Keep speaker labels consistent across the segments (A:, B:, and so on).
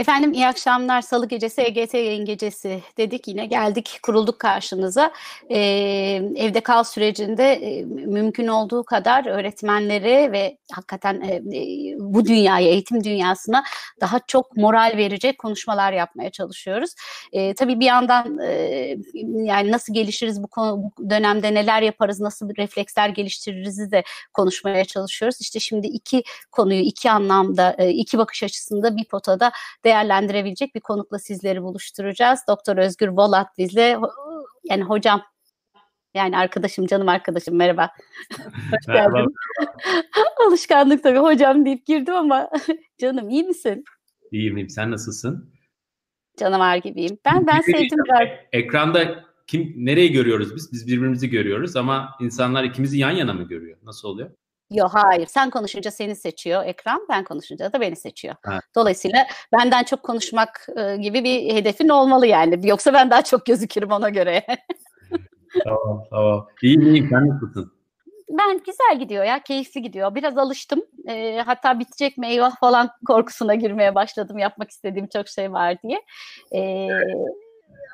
A: Efendim iyi akşamlar. Salı gecesi EGT yayın gecesi dedik. Yine geldik kurulduk karşınıza. Ee, evde kal sürecinde e, mümkün olduğu kadar öğretmenleri ve hakikaten e, e, bu dünyaya, eğitim dünyasına daha çok moral verecek konuşmalar yapmaya çalışıyoruz. E, tabii bir yandan e, yani nasıl gelişiriz bu, konu, bu dönemde neler yaparız, nasıl refleksler geliştiririz de konuşmaya çalışıyoruz. İşte şimdi iki konuyu iki anlamda, e, iki bakış açısında bir potada değerlendirebilecek bir konukla sizleri buluşturacağız. Doktor Özgür Volat bizle. Yani hocam yani arkadaşım, canım arkadaşım merhaba. Hoş geldin. Alışkanlık tabii hocam deyip girdim ama canım iyi misin?
B: İyiyim, iyiyim. Sen nasılsın?
A: Canavar gibiyim. Ben ben sevdim
B: biraz. Ekranda kim nereye görüyoruz biz? Biz birbirimizi görüyoruz ama insanlar ikimizi yan yana mı görüyor? Nasıl oluyor?
A: Yok hayır. Sen konuşunca seni seçiyor ekran. Ben konuşunca da beni seçiyor. Ha. Dolayısıyla benden çok konuşmak e, gibi bir hedefin olmalı yani. Yoksa ben daha çok gözükürüm ona göre.
B: tamam tamam. İyi iyiyim. Sen nasılsın?
A: Ben güzel gidiyor ya. Keyifli gidiyor. Biraz alıştım. E, hatta bitecek mi eyvah falan korkusuna girmeye başladım. Yapmak istediğim çok şey var diye. E,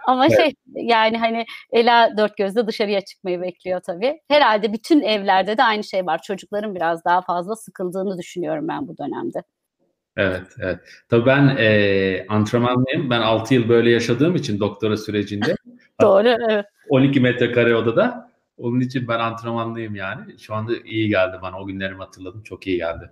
A: ama evet. şey yani hani Ela dört gözle dışarıya çıkmayı bekliyor tabii. Herhalde bütün evlerde de aynı şey var. Çocukların biraz daha fazla sıkıldığını düşünüyorum ben bu dönemde.
B: Evet, evet. Tabii ben e, antrenmanlıyım. Ben 6 yıl böyle yaşadığım için doktora sürecinde.
A: Doğru, evet.
B: 12 metrekare odada. Onun için ben antrenmanlıyım yani. Şu anda iyi geldi bana. O günlerimi hatırladım. Çok iyi geldi.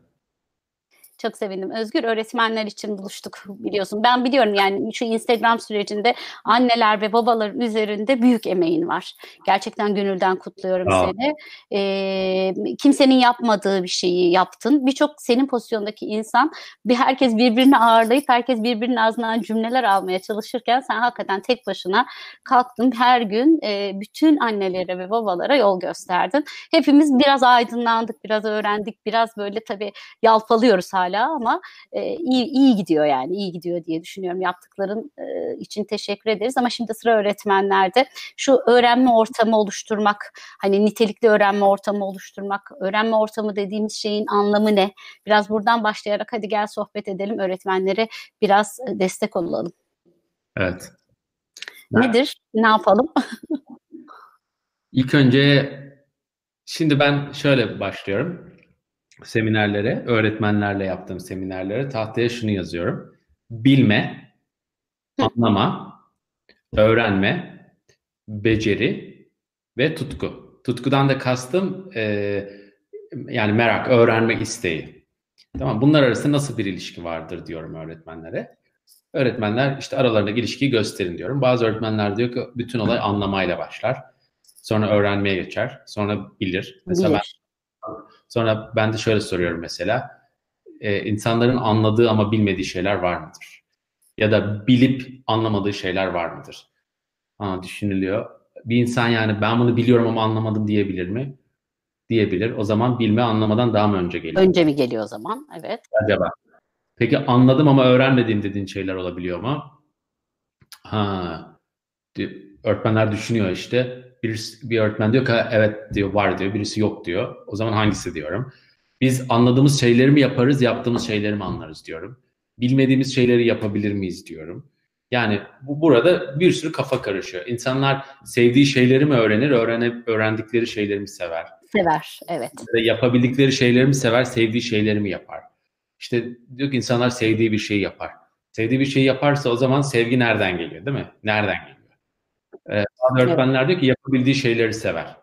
A: Çok sevindim. Özgür öğretmenler için buluştuk biliyorsun. Ben biliyorum yani şu Instagram sürecinde anneler ve babaların üzerinde büyük emeğin var. Gerçekten gönülden kutluyorum Aa. seni. Ee, kimsenin yapmadığı bir şeyi yaptın. Birçok senin pozisyondaki insan bir herkes birbirini ağırlayıp herkes birbirinin ağzından cümleler almaya çalışırken sen hakikaten tek başına kalktın her gün e, bütün annelere ve babalara yol gösterdin. Hepimiz biraz aydınlandık, biraz öğrendik, biraz böyle tabii yalpalıyoruz hala hala ama e, iyi, iyi gidiyor yani iyi gidiyor diye düşünüyorum. Yaptıkların e, için teşekkür ederiz ama şimdi sıra öğretmenlerde. Şu öğrenme ortamı oluşturmak, hani nitelikli öğrenme ortamı oluşturmak, öğrenme ortamı dediğimiz şeyin anlamı ne? Biraz buradan başlayarak hadi gel sohbet edelim öğretmenlere biraz e, destek olalım.
B: Evet.
A: Nedir? Ne yapalım?
B: İlk önce şimdi ben şöyle başlıyorum seminerlere, öğretmenlerle yaptığım seminerlere tahtaya şunu yazıyorum. Bilme, anlama, öğrenme, beceri ve tutku. Tutkudan da kastım e, yani merak, öğrenme isteği. Tamam bunlar arasında nasıl bir ilişki vardır diyorum öğretmenlere. Öğretmenler işte aralarında ilişkiyi gösterin diyorum. Bazı öğretmenler diyor ki bütün olay anlamayla başlar. Sonra öğrenmeye geçer. Sonra bilir. Mesela bilir. Sonra ben de şöyle soruyorum mesela. E, insanların anladığı ama bilmediği şeyler var mıdır? Ya da bilip anlamadığı şeyler var mıdır? Ha, düşünülüyor. Bir insan yani ben bunu biliyorum ama anlamadım diyebilir mi? Diyebilir. O zaman bilme anlamadan daha mı önce geliyor?
A: Önce mi geliyor o zaman? Evet.
B: Acaba. Peki anladım ama öğrenmediğim dediğin şeyler olabiliyor mu? Ha, öğretmenler düşünüyor işte birisi, bir öğretmen diyor ki evet diyor var diyor birisi yok diyor. O zaman hangisi diyorum. Biz anladığımız şeyleri mi yaparız yaptığımız şeyleri mi anlarız diyorum. Bilmediğimiz şeyleri yapabilir miyiz diyorum. Yani bu burada bir sürü kafa karışıyor. İnsanlar sevdiği şeyleri mi öğrenir, öğrene, öğrendikleri şeyleri mi sever?
A: Sever, evet.
B: Yapabildikleri şeyleri mi sever, sevdiği şeyleri mi yapar? İşte diyor ki insanlar sevdiği bir şeyi yapar. Sevdiği bir şeyi yaparsa o zaman sevgi nereden geliyor değil mi? Nereden geliyor? Ee, bazı öğretmenler diyor ki yapabildiği şeyleri sever.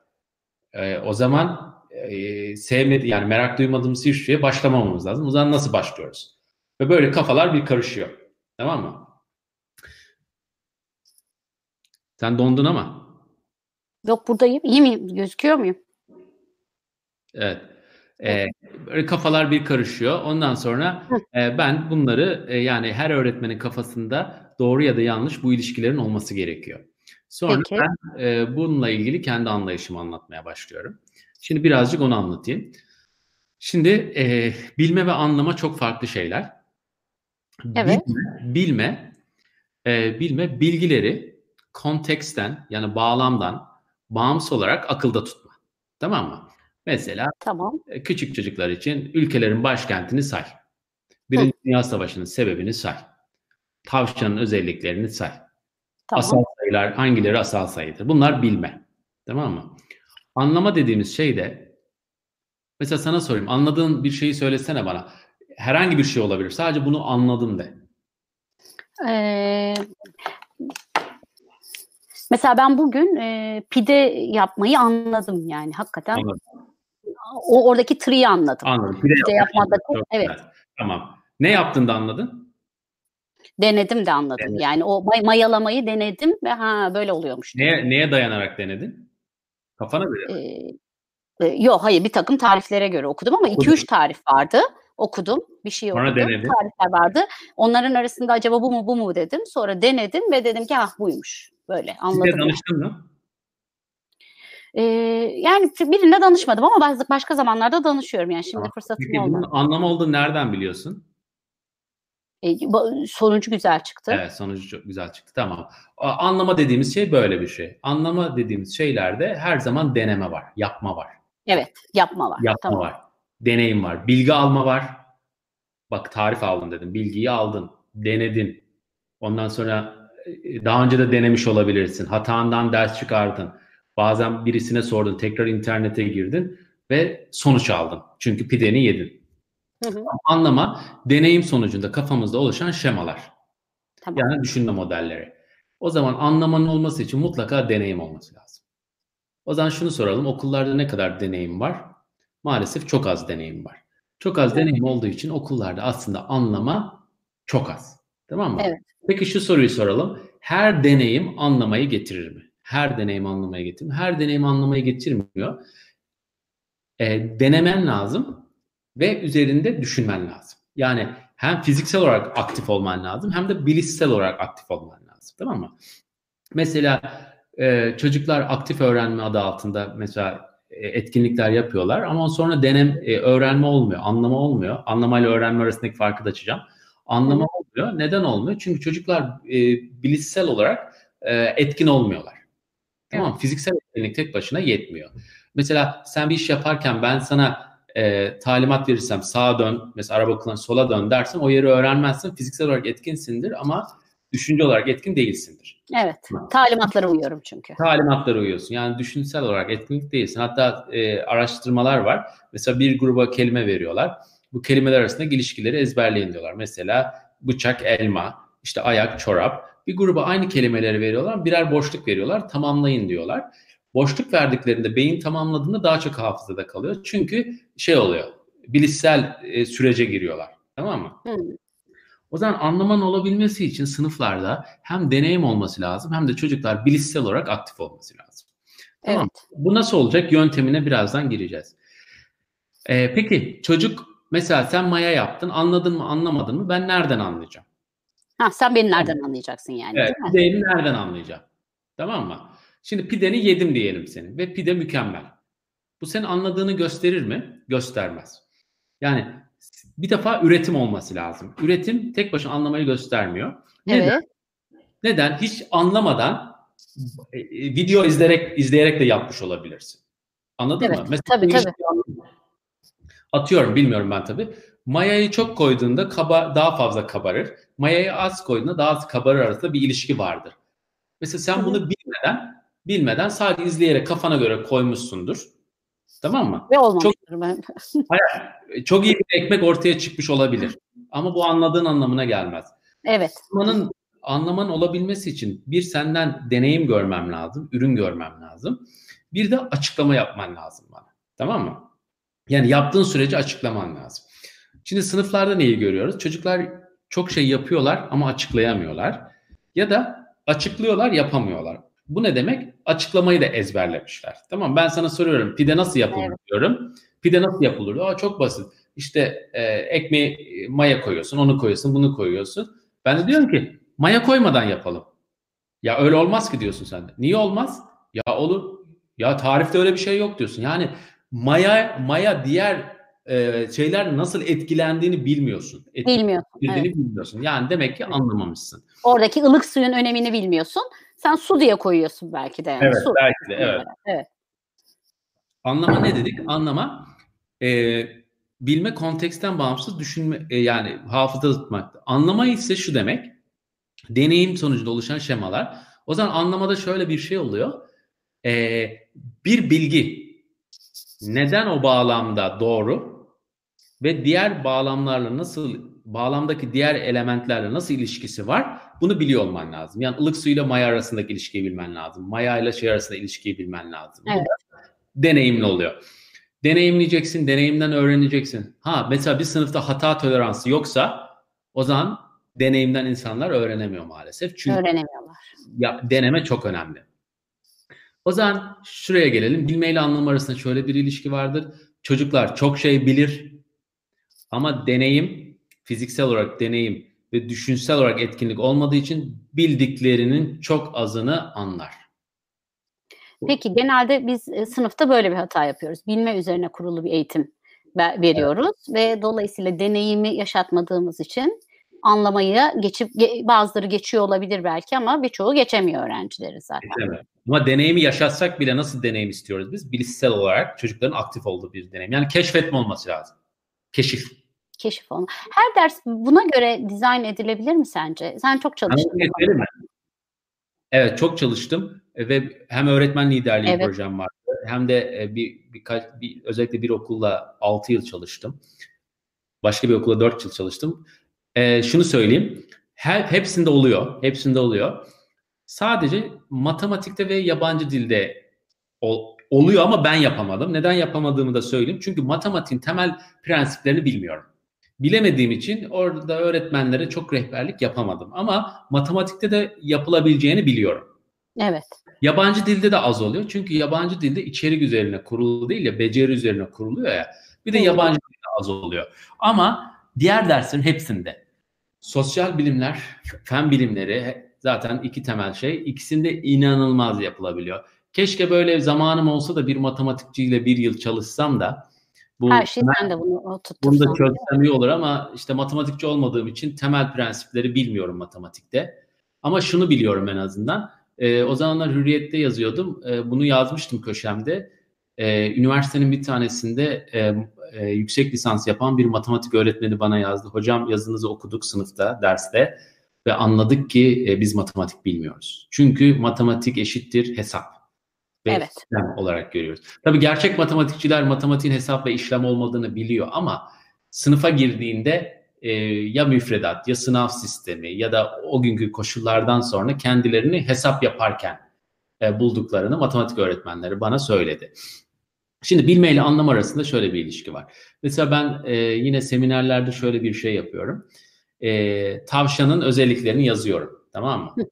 B: Ee, o zaman e, sevmedi yani merak duymadığımız hiçbir şeye başlamamamız lazım. O zaman nasıl başlıyoruz? Ve böyle kafalar bir karışıyor. Tamam mı? Sen dondun ama.
A: Yok buradayım. İyi miyim? Gözüküyor muyum?
B: Evet. Ee, böyle kafalar bir karışıyor. Ondan sonra e, ben bunları e, yani her öğretmenin kafasında doğru ya da yanlış bu ilişkilerin olması gerekiyor. Sonra Peki. ben e, bununla ilgili kendi anlayışımı anlatmaya başlıyorum. Şimdi birazcık onu anlatayım. Şimdi e, bilme ve anlama çok farklı şeyler.
A: Evet.
B: Bilme, bilme, e, bilme bilgileri konteksten yani bağlamdan bağımsız olarak akılda tutma. Tamam mı? Mesela
A: tamam.
B: E, küçük çocuklar için ülkelerin başkentini say. Birinci Dünya Savaşı'nın sebebini say. Tavşanın özelliklerini say.
A: Tamam.
B: Asal sayılar hangileri asal sayıdır? Bunlar bilme. Tamam mı? Anlama dediğimiz şey de mesela sana sorayım. Anladığın bir şeyi söylesene bana. Herhangi bir şey olabilir. Sadece bunu anladım de.
A: Ee, mesela ben bugün e, pide yapmayı anladım yani hakikaten.
B: Anladım.
A: O oradaki triyi anladım.
B: Anladım. Pide,
A: Pide yapmadaki evet
B: güzel. Tamam. Ne yaptın da anladın?
A: Denedim de anladım.
B: Denedin.
A: Yani o may- mayalamayı denedim ve ha böyle oluyormuş.
B: Neye, neye dayanarak denedin? Kafana göre.
A: Ee, e, yok hayır bir takım tariflere göre okudum ama
B: Okudun.
A: 2-3 tarif vardı. Okudum. Bir şey
B: Sonra
A: okudum.
B: denedin.
A: Tarifler vardı. Onların arasında acaba bu mu bu mu dedim. Sonra denedim ve dedim ki ah buymuş. Böyle anladım. yani.
B: danıştın mı?
A: Ee, yani birine danışmadım ama bazı başka zamanlarda danışıyorum. Yani şimdi
B: Tamam.
A: fırsatım
B: Peki
A: olmadı.
B: bunun anlamı olduğunu nereden biliyorsun?
A: Ba- sonucu güzel çıktı.
B: Evet sonucu çok güzel çıktı. Tamam. Anlama dediğimiz şey böyle bir şey. Anlama dediğimiz şeylerde her zaman deneme var. Yapma var.
A: Evet, yapma var.
B: Yapma
A: tamam.
B: var. Deneyim var. Bilgi alma var. Bak tarif aldın dedim. Bilgiyi aldın. Denedin. Ondan sonra e, daha önce de denemiş olabilirsin. Hatandan ders çıkardın. Bazen birisine sordun. Tekrar internete girdin ve sonuç aldın. Çünkü pideni yedin.
A: Hı hı,
B: Anlama deneyim sonucunda kafamızda oluşan şemalar.
A: tamam.
B: Yani düşünme modelleri. O zaman anlamanın olması için mutlaka deneyim olması lazım. O zaman şunu soralım. Okullarda ne kadar deneyim var? Maalesef çok az deneyim var. Çok az
A: Evet.
B: deneyim olduğu için okullarda aslında anlama çok az. Tamam mı?
A: Evet.
B: Peki şu soruyu soralım. Her deneyim anlamayı getirir mi? Her deneyim anlamayı getirir mi? Her deneyim anlamayı getirmiyor. E, denemen lazım ve üzerinde düşünmen lazım. Yani hem fiziksel olarak aktif olman lazım hem de bilişsel olarak aktif olman lazım. Tamam mı? Mesela e, çocuklar aktif öğrenme adı altında mesela e, etkinlikler yapıyorlar ama sonra denem e, öğrenme olmuyor, anlama olmuyor. Anlamayla öğrenme arasındaki farkı da açacağım. Anlama olmuyor. Neden olmuyor? Çünkü çocuklar e, bilişsel olarak e, etkin olmuyorlar. Tamam mı? Fiziksel etkinlik tek başına yetmiyor. Mesela sen bir iş yaparken ben sana e, talimat verirsem sağa dön, mesela araba kullan sola dön dersem o yeri öğrenmezsin. Fiziksel olarak etkinsindir ama düşünce olarak etkin değilsindir.
A: Evet. Talimatlara uyuyorum çünkü.
B: Talimatlara uyuyorsun. Yani düşünsel olarak etkinlik değilsin. Hatta e, araştırmalar var. Mesela bir gruba kelime veriyorlar. Bu kelimeler arasında ilişkileri ezberleyin diyorlar. Mesela bıçak, elma, işte ayak, çorap. Bir gruba aynı kelimeleri veriyorlar. Birer boşluk veriyorlar. Tamamlayın diyorlar. Boşluk verdiklerinde beyin tamamladığında daha çok hafızada kalıyor. Çünkü şey oluyor. Bilişsel e, sürece giriyorlar. Tamam mı?
A: Hı.
B: O zaman anlaman olabilmesi için sınıflarda hem deneyim olması lazım hem de çocuklar bilişsel olarak aktif olması lazım. Tamam.
A: Evet.
B: Bu nasıl olacak? Yöntemine birazdan gireceğiz. Ee, peki çocuk mesela sen maya yaptın anladın mı anlamadın mı ben nereden anlayacağım?
A: Ha, sen beni nereden anlayacaksın yani
B: Evet,
A: değil mi?
B: nereden anlayacağım? Tamam mı? Şimdi pideni yedim diyelim senin ve pide mükemmel. Bu senin anladığını gösterir mi? Göstermez. Yani bir defa üretim olması lazım. Üretim tek başına anlamayı göstermiyor. Neden?
A: Evet.
B: Neden? Hiç anlamadan e, e, video izleyerek izleyerek de yapmış olabilirsin. Anladın
A: Evet,
B: mı? Mesela
A: tabii, tabii.
B: Atıyorum bilmiyorum ben tabii. Mayayı çok koyduğunda kaba, daha fazla kabarır. Mayayı az koyduğunda daha az kabarır arasında bir ilişki vardır. Mesela sen bunu bilmeden bilmeden sadece izleyerek kafana göre koymuşsundur. Tamam mı?
A: Ve olmamıştır. Ben.
B: Çok iyi bir ekmek ortaya çıkmış olabilir. Ama bu anladığın anlamına gelmez.
A: Evet.
B: Anlamanın, anlaman olabilmesi için bir senden deneyim görmem lazım, ürün görmem lazım. Bir de açıklama yapman lazım bana. Tamam mı? Yani yaptığın sürece açıklaman lazım. Şimdi sınıflarda neyi görüyoruz? Çocuklar çok şey yapıyorlar ama açıklayamıyorlar. Ya da açıklıyorlar yapamıyorlar. Bu ne demek? Açıklamayı da ezberlemişler. Tamam ben sana soruyorum pide nasıl yapılır
A: Evet.
B: diyorum. Pide nasıl yapılır? Aa, çok basit. İşte e, ekmeği maya koyuyorsun, onu koyuyorsun, bunu koyuyorsun. Ben de diyorum ki maya koymadan yapalım. Ya öyle olmaz ki diyorsun sen de. Niye olmaz? Ya olur. Ya tarifte öyle bir şey yok diyorsun. Yani maya maya diğer e, şeyler nasıl etkilendiğini bilmiyorsun.
A: Bilmiyorsun.
B: Etkilendiğini
A: Evet.
B: bilmiyorsun. Yani demek ki anlamamışsın.
A: Oradaki ılık suyun önemini bilmiyorsun. Sen su diye koyuyorsun belki de. Yani.
B: Evet,
A: su.
B: belki de, evet.
A: Evet.
B: Anlama ne dedik? Anlama e, bilme konteksten bağımsız düşünme e, yani hafızada tutmak. Anlama ise şu demek. deneyim sonucunda oluşan şemalar. O zaman anlamada şöyle bir şey oluyor. Ee, bir bilgi neden o bağlamda doğru ve diğer bağlamlarla nasıl bağlamdaki diğer elementlerle nasıl ilişkisi var bunu biliyor olman lazım. Yani ılık suyla maya arasındaki ilişkiyi bilmen lazım. Maya ile şey arasında ilişkiyi bilmen lazım.
A: Evet.
B: Deneyimli oluyor. Deneyimleyeceksin, deneyimden öğreneceksin. Ha mesela bir sınıfta hata toleransı yoksa o zaman deneyimden insanlar öğrenemiyor maalesef. Çünkü
A: Öğrenemiyorlar.
B: ya, deneme çok önemli. O zaman şuraya gelelim. Bilme ile anlam arasında şöyle bir ilişki vardır. Çocuklar çok şey bilir ama deneyim, fiziksel olarak deneyim ve düşünsel olarak etkinlik olmadığı için bildiklerinin çok azını anlar.
A: Peki genelde biz e, sınıfta böyle bir hata yapıyoruz. Bilme üzerine kurulu bir eğitim ve- veriyoruz ve dolayısıyla deneyimi yaşatmadığımız için anlamayı geçip ge- bazıları geçiyor olabilir belki ama birçoğu geçemiyor öğrencileri zaten.
B: Evet. Ama deneyimi yaşatsak bile nasıl deneyim istiyoruz biz? Bilişsel olarak çocukların aktif olduğu bir deneyim. Yani keşfetme olması lazım. Keşif.
A: Keşif olma. Her ders buna göre dizayn edilebilir mi sence? Sen çok çalıştın.
B: mi? Evet çok çalıştım ve hem öğretmen liderliği
A: Evet.
B: projem vardı hem de e, bir birkaç bir, özellikle bir okulla 6 yıl çalıştım. Başka bir okula 4 yıl çalıştım. E, şunu söyleyeyim. Her, hepsinde oluyor. Hepsinde oluyor. Sadece matematikte ve yabancı dilde ol- oluyor ama ben yapamadım. Neden yapamadığımı da söyleyeyim. Çünkü matematiğin temel prensiplerini bilmiyorum. Bilemediğim için orada öğretmenlere çok rehberlik yapamadım. Ama matematikte de yapılabileceğini biliyorum.
A: Evet.
B: Yabancı dilde de az oluyor. Çünkü yabancı dilde içerik üzerine kurulu değil ya beceri üzerine kuruluyor ya. Bir de
A: Doğru.
B: yabancı dilde az oluyor. Ama diğer derslerin hepsinde sosyal bilimler, fen bilimleri zaten iki temel şey. İkisinde inanılmaz yapılabiliyor. Keşke böyle zamanım olsa da bir matematikçiyle bir yıl çalışsam da bu
A: Her şey sen de bunu
B: bunu da çözsem iyi olur ama işte matematikçi olmadığım için temel prensipleri bilmiyorum matematikte. Ama şunu biliyorum en azından. Ee, o zamanlar Hürriyet'te yazıyordum. Ee, bunu yazmıştım köşemde. Ee, üniversitenin bir tanesinde e, e, yüksek lisans yapan bir matematik öğretmeni bana yazdı. Hocam yazınızı okuduk sınıfta, derste ve anladık ki e, biz matematik bilmiyoruz. Çünkü matematik eşittir hesap ve
A: Evet.
B: işlem olarak görüyoruz. Tabii gerçek matematikçiler matematiğin hesap ve işlem olmadığını biliyor ama sınıfa girdiğinde e, ya müfredat ya sınav sistemi ya da o günkü koşullardan sonra kendilerini hesap yaparken e, bulduklarını matematik öğretmenleri bana söyledi. Şimdi bilme ile anlam arasında şöyle bir ilişki var. Mesela ben e, yine seminerlerde şöyle bir şey yapıyorum. E, tavşanın özelliklerini yazıyorum. Tamam mı?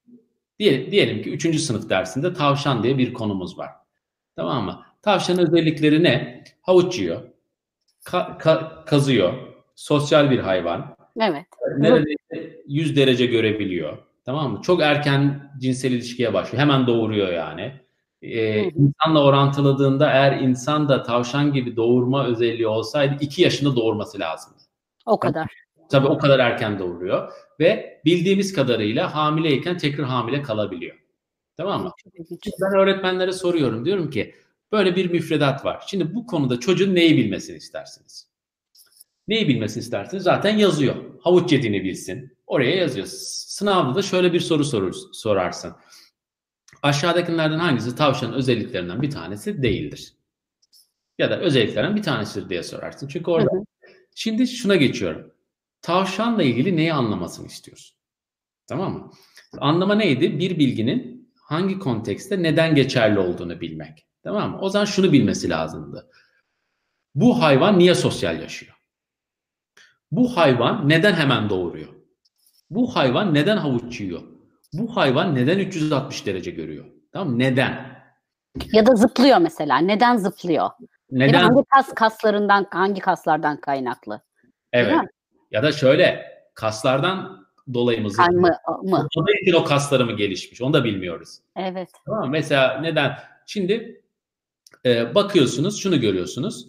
B: Diyelim, diyelim ki 3. sınıf dersinde tavşan diye bir konumuz var. Tamam mı? Tavşanın özellikleri ne? Havuç yiyor, ka- ka- kazıyor, sosyal bir hayvan,
A: Evet.
B: neredeyse 100 derece görebiliyor. Tamam mı? Çok erken cinsel ilişkiye başlıyor. Hemen doğuruyor yani. Ee,
A: Hı
B: insanla orantıladığında eğer insan da tavşan gibi doğurma özelliği olsaydı 2 yaşında doğurması lazım.
A: O kadar.
B: Tabii o kadar erken doğuruyor ve bildiğimiz kadarıyla hamileyken tekrar hamile kalabiliyor. Tamam mı? Ben öğretmenlere soruyorum. Diyorum ki böyle bir müfredat var. Şimdi bu konuda çocuğun neyi bilmesini istersiniz? Neyi bilmesini istersiniz? Zaten yazıyor. Havuç yediğini bilsin. Oraya yazıyor. Sınavda da şöyle bir soru sorur, sorarsın. Aşağıdakilerden hangisi tavşanın özelliklerinden bir tanesi değildir? Ya da özelliklerinden bir tanesidir diye sorarsın. Çünkü orada
A: Hı hı.
B: Şimdi şuna geçiyorum. Tavşanla ilgili neyi anlamasını istiyorsun? Tamam mı? Anlama neydi? Bir bilginin hangi kontekste neden geçerli olduğunu bilmek. Tamam mı? O zaman şunu bilmesi lazımdı. Bu hayvan niye sosyal yaşıyor? Bu hayvan neden hemen doğuruyor? Bu hayvan neden havuç yiyor? Bu hayvan neden 360 derece görüyor? Tamam mı? Neden?
A: Ya da zıplıyor mesela. Neden zıplıyor?
B: Neden?
A: hangi kas kaslarından hangi kaslardan kaynaklı?
B: Evet. Ya da şöyle kaslardan dolayı mı?
A: Mı? mı?
B: O da için o kasları mı gelişmiş? Onu da bilmiyoruz.
A: Evet.
B: Tamam? Mesela neden? Şimdi e, bakıyorsunuz, şunu görüyorsunuz.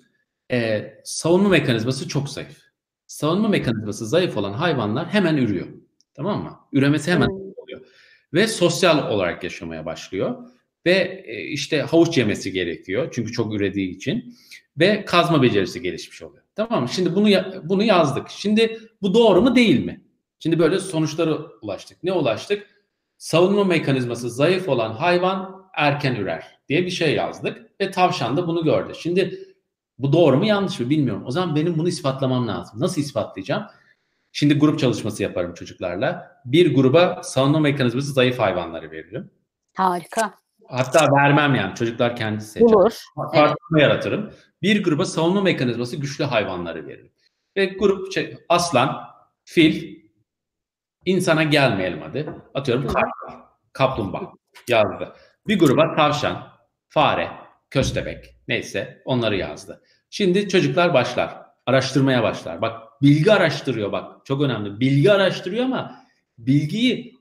B: E, savunma mekanizması çok zayıf. Savunma mekanizması zayıf olan hayvanlar hemen ürüyor. Tamam mı? Üremesi hemen
A: Hmm.
B: oluyor. Ve sosyal olarak yaşamaya başlıyor. Ve e, işte havuç yemesi gerekiyor. Çünkü çok ürediği için. Ve kazma becerisi gelişmiş oluyor. Tamam mı? Şimdi bunu bunu yazdık. Şimdi bu doğru mu değil mi? Şimdi böyle sonuçlara ulaştık. Ne ulaştık? Savunma mekanizması zayıf olan hayvan erken ürer diye bir şey yazdık ve tavşan da bunu gördü. Şimdi bu doğru mu yanlış mı bilmiyorum. O zaman benim bunu ispatlamam lazım. Nasıl ispatlayacağım? Şimdi grup çalışması yaparım çocuklarla. Bir gruba savunma mekanizması zayıf hayvanları veririm.
A: Harika.
B: Hatta vermem yani çocuklar kendisi seçer.
A: Olur.
B: Tartışma yaratırım. Bir gruba savunma mekanizması güçlü hayvanları veririm. Ve grup şey, aslan, fil, insana gelmeyelim hadi. Atıyorum kartal, kaplumbağa yazdı. Bir gruba tavşan, fare, köstebek neyse onları yazdı. Şimdi çocuklar başlar. Araştırmaya başlar. Bak bilgi araştırıyor bak. Çok önemli. Bilgi araştırıyor ama bilgiyi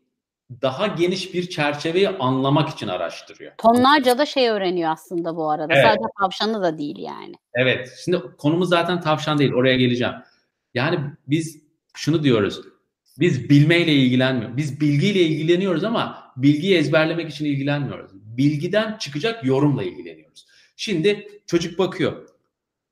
B: daha geniş bir çerçeveyi anlamak için araştırıyor.
A: Tonlarca da şey öğreniyor aslında bu arada.
B: Evet.
A: Sadece tavşanı da değil yani.
B: Evet. Şimdi konumuz zaten tavşan değil. Oraya geleceğim. Yani biz şunu diyoruz. Biz bilmeyle ilgilenmiyoruz. Biz bilgiyle ilgileniyoruz ama bilgiyi ezberlemek için ilgilenmiyoruz. Bilgiden çıkacak yorumla ilgileniyoruz. Şimdi çocuk bakıyor.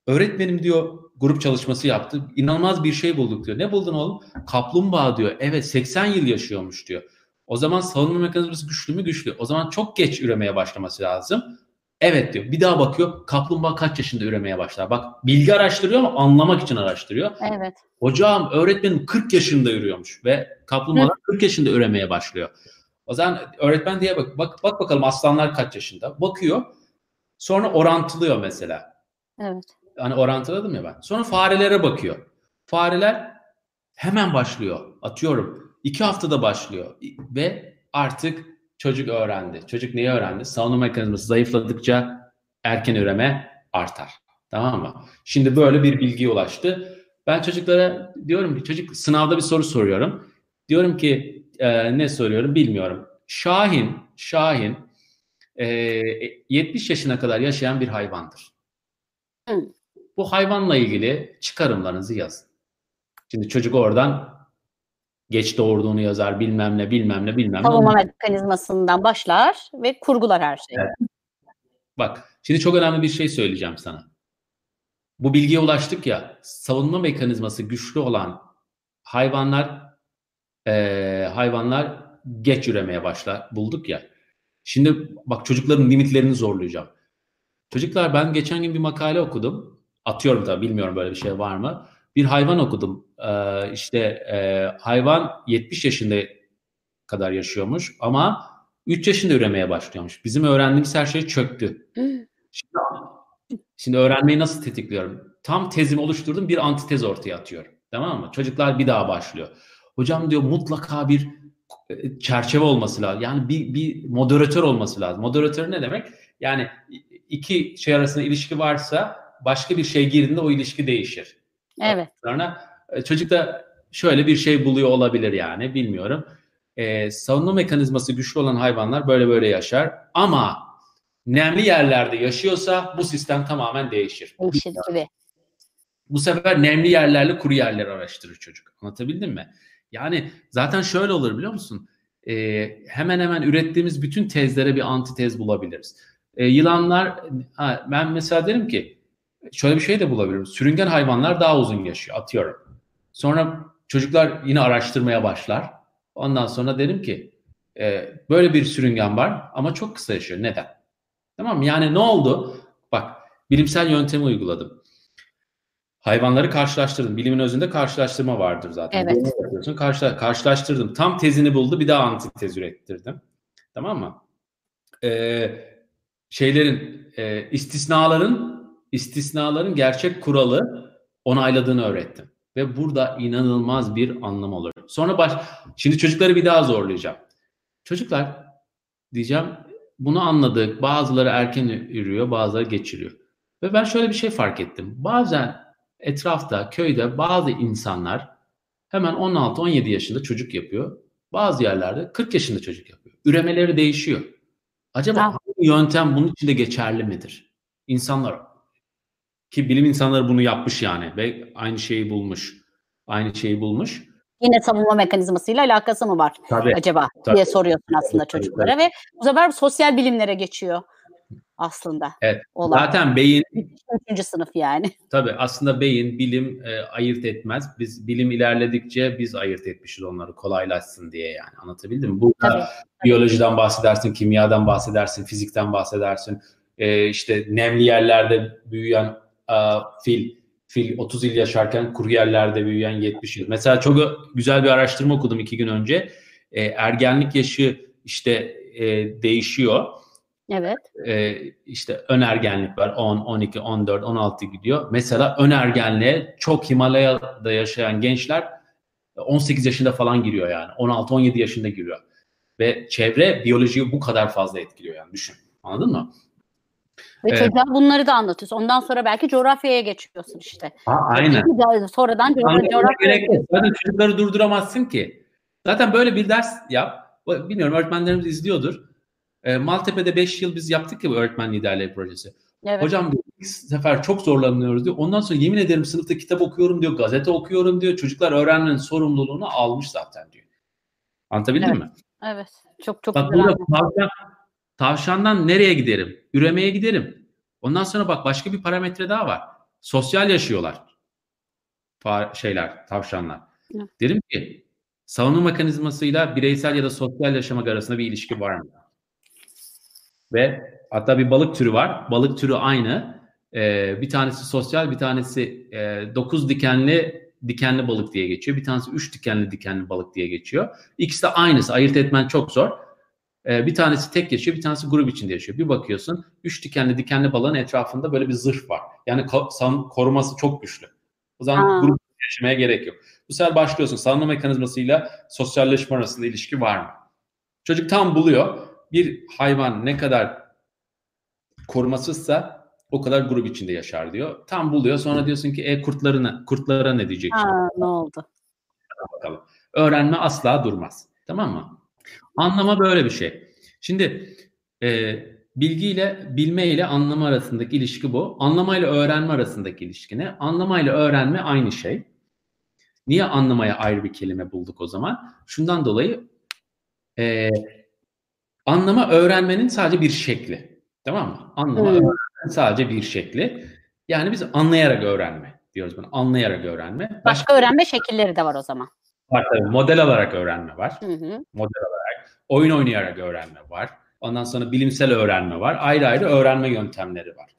B: Öğretmenim diyor grup çalışması yaptı. İnanılmaz bir şey bulduk diyor. Ne buldun oğlum? Kaplumbağa diyor. Evet 80 yıl yaşıyormuş diyor. O zaman savunma mekanizması güçlü mü? Güçlü. O zaman çok geç üremeye başlaması lazım. Evet diyor. Bir daha bakıyor. Kaplumbağa kaç yaşında üremeye başlar? Bak bilgi araştırıyor ama anlamak için araştırıyor.
A: Evet.
B: Hocam öğretmenim 40 yaşında ürüyormuş ve kaplumbağalar 40 yaşında üremeye başlıyor. O zaman öğretmen diye bak, bak, bak bakalım aslanlar kaç yaşında? Bakıyor. Sonra orantılıyor mesela.
A: Evet.
B: Hani orantıladım ya ben. Sonra farelere bakıyor. Fareler hemen başlıyor. Atıyorum. İki haftada başlıyor. Ve artık çocuk öğrendi. Çocuk neyi öğrendi? Savunma mekanizması zayıfladıkça erken üreme artar. Tamam mı? Şimdi böyle bir bilgiye ulaştı. Ben çocuklara diyorum ki çocuk sınavda bir soru soruyorum. Diyorum ki e, ne soruyorum bilmiyorum. Şahin, Şahin e, 70 yaşına kadar yaşayan bir hayvandır. Bu hayvanla ilgili çıkarımlarınızı yazın. Şimdi çocuk oradan geç doğurduğunu yazar bilmem ne bilmem ne bilmem ne.
A: Savunma mekanizmasından başlar ve kurgular her şeyi.
B: Evet. Bak şimdi çok önemli bir şey söyleyeceğim sana. Bu bilgiye ulaştık ya savunma mekanizması güçlü olan hayvanlar eee, hayvanlar geç üremeye başlar bulduk ya. Şimdi bak çocukların limitlerini zorlayacağım. Çocuklar ben geçen gün bir makale okudum. Atıyorum tabii bilmiyorum böyle bir şey var mı. Bir hayvan okudum. Ee, işte e, hayvan 70 yaşında kadar yaşıyormuş ama 3 yaşında üremeye başlıyormuş. Bizim öğrendiğimiz her şey çöktü. Şimdi, şimdi öğrenmeyi nasıl tetikliyorum? Tam tezimi oluşturdum bir antitez ortaya atıyorum. Tamam mı? Çocuklar bir daha başlıyor. Hocam diyor mutlaka bir e, çerçeve olması lazım. Yani bir, bir moderatör olması lazım. Moderatör ne demek? Yani iki şey arasında ilişki varsa başka bir şey girdiğinde o ilişki değişir.
A: Evet.
B: Sonra e, çocuk da şöyle bir şey buluyor olabilir yani bilmiyorum. Ee, savunma mekanizması güçlü olan hayvanlar böyle böyle yaşar ama nemli yerlerde yaşıyorsa bu sistem tamamen değişir.
A: Değişir gibi.
B: Bu sefer nemli yerlerle kuru yerleri araştırır çocuk. Anlatabildim mi? Yani zaten şöyle olur biliyor musun? Ee, hemen hemen ürettiğimiz bütün tezlere bir antitez bulabiliriz. Ee, yılanlar, ha, ben mesela derim ki şöyle bir şey de bulabilirim. Sürüngen hayvanlar daha uzun yaşıyor atıyorum. Sonra çocuklar yine araştırmaya başlar. Ondan sonra derim ki e, böyle bir sürüngen var ama çok kısa yaşıyor. Neden? Tamam? Yani ne oldu? Bak bilimsel yöntemi uyguladım. Hayvanları karşılaştırdım. Bilimin özünde karşılaştırma vardır zaten.
A: Evet.
B: Yapıyorsun, karşıla- karşılaştırdım. Tam tezini buldu bir daha antitez ürettirdim. Tamam mı? Ee, şeylerin e, istisnaların istisnaların gerçek kuralı onayladığını öğrettim. Ve burada inanılmaz bir anlam olur. Sonra baş, şimdi çocukları bir daha zorlayacağım. Çocuklar diyeceğim bunu anladık. Bazıları erken yürüyor, bazıları geçiriyor. Ve ben şöyle bir şey fark ettim. Bazen etrafta, köyde bazı insanlar hemen 16-17 yaşında çocuk yapıyor. Bazı yerlerde 40 yaşında çocuk yapıyor. Üremeleri değişiyor. Acaba
A: Tamam.
B: yöntem bunun için de geçerli midir? İnsanlar ki bilim insanları bunu yapmış yani ve aynı şeyi bulmuş. Aynı şeyi bulmuş.
A: Yine savunma mekanizmasıyla alakası mı var
B: Tabii.
A: acaba
B: Tabii.
A: diye soruyorsun aslında
B: Tabii,
A: çocuklara ve bu sefer sosyal bilimlere geçiyor. aslında.
B: Evet.
A: Olan.
B: Zaten beyin
A: Üçüncü sınıf yani.
B: tabii aslında beyin bilim e, ayırt etmez. Biz bilim ilerledikçe biz ayırt etmişiz onları kolaylaşsın diye yani. Anlatabildim mi? Burada
A: Tabii.
B: biyolojiden bahsedersin, kimyadan bahsedersin, fizikten bahsedersin. E, işte nemli yerlerde büyüyen fil fil 30 yıl yaşarken kuru yerlerde büyüyen 70 yıl. Mesela çok güzel bir araştırma okudum iki gün önce. E, ergenlik yaşı işte e, değişiyor.
A: Evet.
B: E, işte ön ergenlik var 10, 12, 14, 16 gidiyor. Mesela ön ergenliğe çok Himalaya'da yaşayan gençler 18 yaşında falan giriyor yani. 16-17 yaşında giriyor. Ve çevre biyolojiyi bu kadar fazla etkiliyor yani düşün. Anladın mı?
A: Ve
B: Evet.
A: çocuğa bunları da anlatıyorsun. Ondan sonra belki coğrafyaya geçiyorsun işte.
B: Ha, aynen.
A: Sonradan coğra-
B: Anlatmana
A: coğrafyaya.
B: Zaten çocukları durduramazsın ki. Zaten böyle bir ders yap. Bilmiyorum öğretmenlerimiz izliyordur. E, Maltepe'de 5 yıl biz yaptık ya bu öğretmen liderliği projesi.
A: Evet.
B: Hocam diyor, ilk sefer çok zorlanıyoruz diyor. Ondan sonra yemin ederim sınıfta kitap okuyorum diyor, gazete okuyorum diyor. Çocuklar öğrenmenin sorumluluğunu almış zaten diyor. Anlatabildim
A: Evet.
B: mi?
A: Evet. Çok çok
B: Bak burada tavşan, tavşandan nereye giderim? Üremeye giderim. Ondan sonra bak başka bir parametre daha var. Sosyal yaşıyorlar. Fa- şeyler, tavşanlar.
A: Evet.
B: Derim ki savunma mekanizmasıyla bireysel ya da sosyal yaşamak arasında bir ilişki var mı? Ve hatta bir balık türü var. Balık türü aynı. Ee, bir tanesi sosyal, bir tanesi e, dokuz dikenli dikenli balık diye geçiyor. Bir tanesi üç dikenli dikenli balık diye geçiyor. İkisi de aynısı. Ayırt etmen çok zor. Ee, bir tanesi tek yaşıyor, bir tanesi grup içinde yaşıyor. Bir bakıyorsun üç dikenli dikenli balığın etrafında böyle bir zırh var. Yani ko- san- koruması çok güçlü. O zaman
A: Ha.
B: grup yaşamaya gerek yok. Bu sefer başlıyorsun. Savunma mekanizmasıyla sosyalleşme arasında ilişki var mı? Çocuk tam buluyor. Bir hayvan ne kadar korumasızsa o kadar grup içinde yaşar diyor. Tam buluyor. Sonra diyorsun ki e kurtlarına kurtlara ne diyeceksin?
A: Ha, ne oldu?
B: bakalım. Öğrenme asla durmaz. Tamam mı? Anlama böyle bir şey. Şimdi e, bilgiyle, bilme ile anlama arasındaki ilişki bu. Anlamayla öğrenme arasındaki ilişki ne? Anlamayla öğrenme aynı şey. Niye anlamaya ayrı bir kelime bulduk o zaman? Şundan dolayı e, anlama öğrenmenin sadece bir şekli. Tamam mı? Anlama
A: Hmm.
B: öğrenmenin sadece bir şekli. Yani biz anlayarak öğrenme diyoruz bunu. Anlayarak öğrenme.
A: Başka öğrenme şekilleri de var o zaman.
B: Var tabii. Model alarak öğrenme var.
A: Hı hı.
B: Model alarak. Oyun oynayarak öğrenme var. Ondan sonra bilimsel öğrenme var. Ayrı ayrı öğrenme yöntemleri var.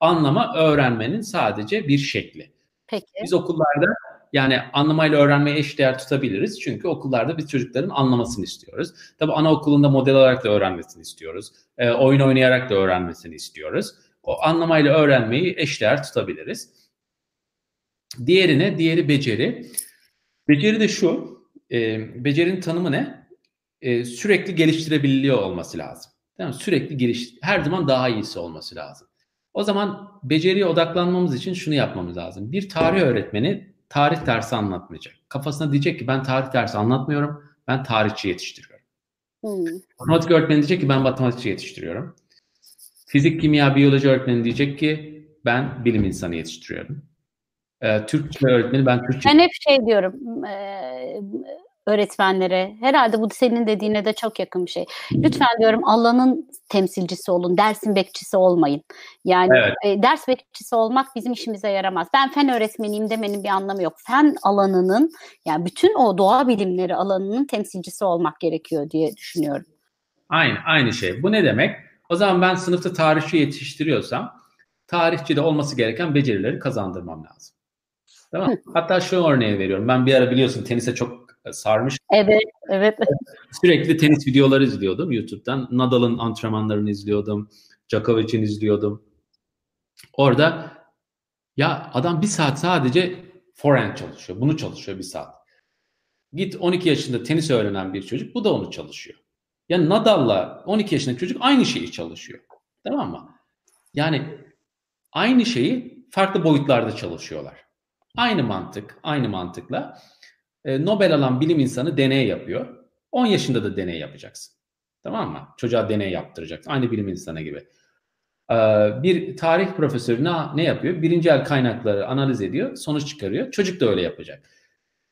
B: Anlama öğrenmenin sadece bir şekli.
A: Peki.
B: Biz okullarda yani anlamayla öğrenmeyi eşdeğer tutabiliriz. Çünkü okullarda biz çocukların anlamasını istiyoruz. Tabii anaokulunda model olarak da öğrenmesini istiyoruz. E, oyun oynayarak da öğrenmesini istiyoruz. O anlamayla öğrenmeyi eşdeğer tutabiliriz. Diğerine, diğeri beceri. Beceri de şu, e, becerinin tanımı ne? E, sürekli geliştirebiliyor olması lazım. Değil mi? Sürekli geliş, her zaman daha iyisi olması lazım. O zaman beceriye odaklanmamız için şunu yapmamız lazım. Bir tarih öğretmeni tarih dersi anlatmayacak. Kafasına diyecek ki ben tarih dersi anlatmıyorum, ben tarihçi yetiştiriyorum.
A: Hmm.
B: Matematik öğretmeni diyecek ki ben matematikçi yetiştiriyorum. Fizik, kimya, biyoloji öğretmeni diyecek ki ben bilim insanı yetiştiriyorum. Ee, Türkçe öğretmeni ben Türkçe
A: Ben hep şey diyorum e, öğretmenlere herhalde bu senin dediğine de çok yakın bir şey. Lütfen diyorum alanın temsilcisi olun, dersin bekçisi olmayın. Yani
B: Evet.
A: e, ders bekçisi olmak bizim işimize yaramaz. Ben fen öğretmeniyim demenin bir anlamı yok. Fen alanının yani bütün o doğa bilimleri alanının temsilcisi olmak gerekiyor diye düşünüyorum.
B: Aynı, aynı şey. Bu ne demek? O zaman ben sınıfta tarihçi yetiştiriyorsam tarihçi de olması gereken becerileri kazandırmam lazım. Tamam? Hatta şu örneği veriyorum. Ben bir ara biliyorsun tenise çok sarmış.
A: Evet, evet.
B: Sürekli tenis videoları izliyordum YouTube'dan. Nadal'ın antrenmanlarını izliyordum. Djokovic'in izliyordum. Orada ya adam bir saat sadece forehand çalışıyor. Bunu çalışıyor bir saat. Git 12 yaşında tenis öğrenen bir çocuk. Bu da onu çalışıyor. Ya Nadal'la 12 yaşındaki çocuk aynı şeyi çalışıyor. Tamam mı? Yani aynı şeyi farklı boyutlarda çalışıyorlar. Aynı mantık, aynı mantıkla e, Nobel alan bilim insanı deney yapıyor. 10 yaşında da deney yapacaksın. Tamam mı? Çocuğa deney yaptıracaksın. Aynı bilim insanı gibi. Ee, bir tarih profesörü ne, ne yapıyor? Birinci el kaynakları analiz ediyor, sonuç çıkarıyor. Çocuk da öyle yapacak.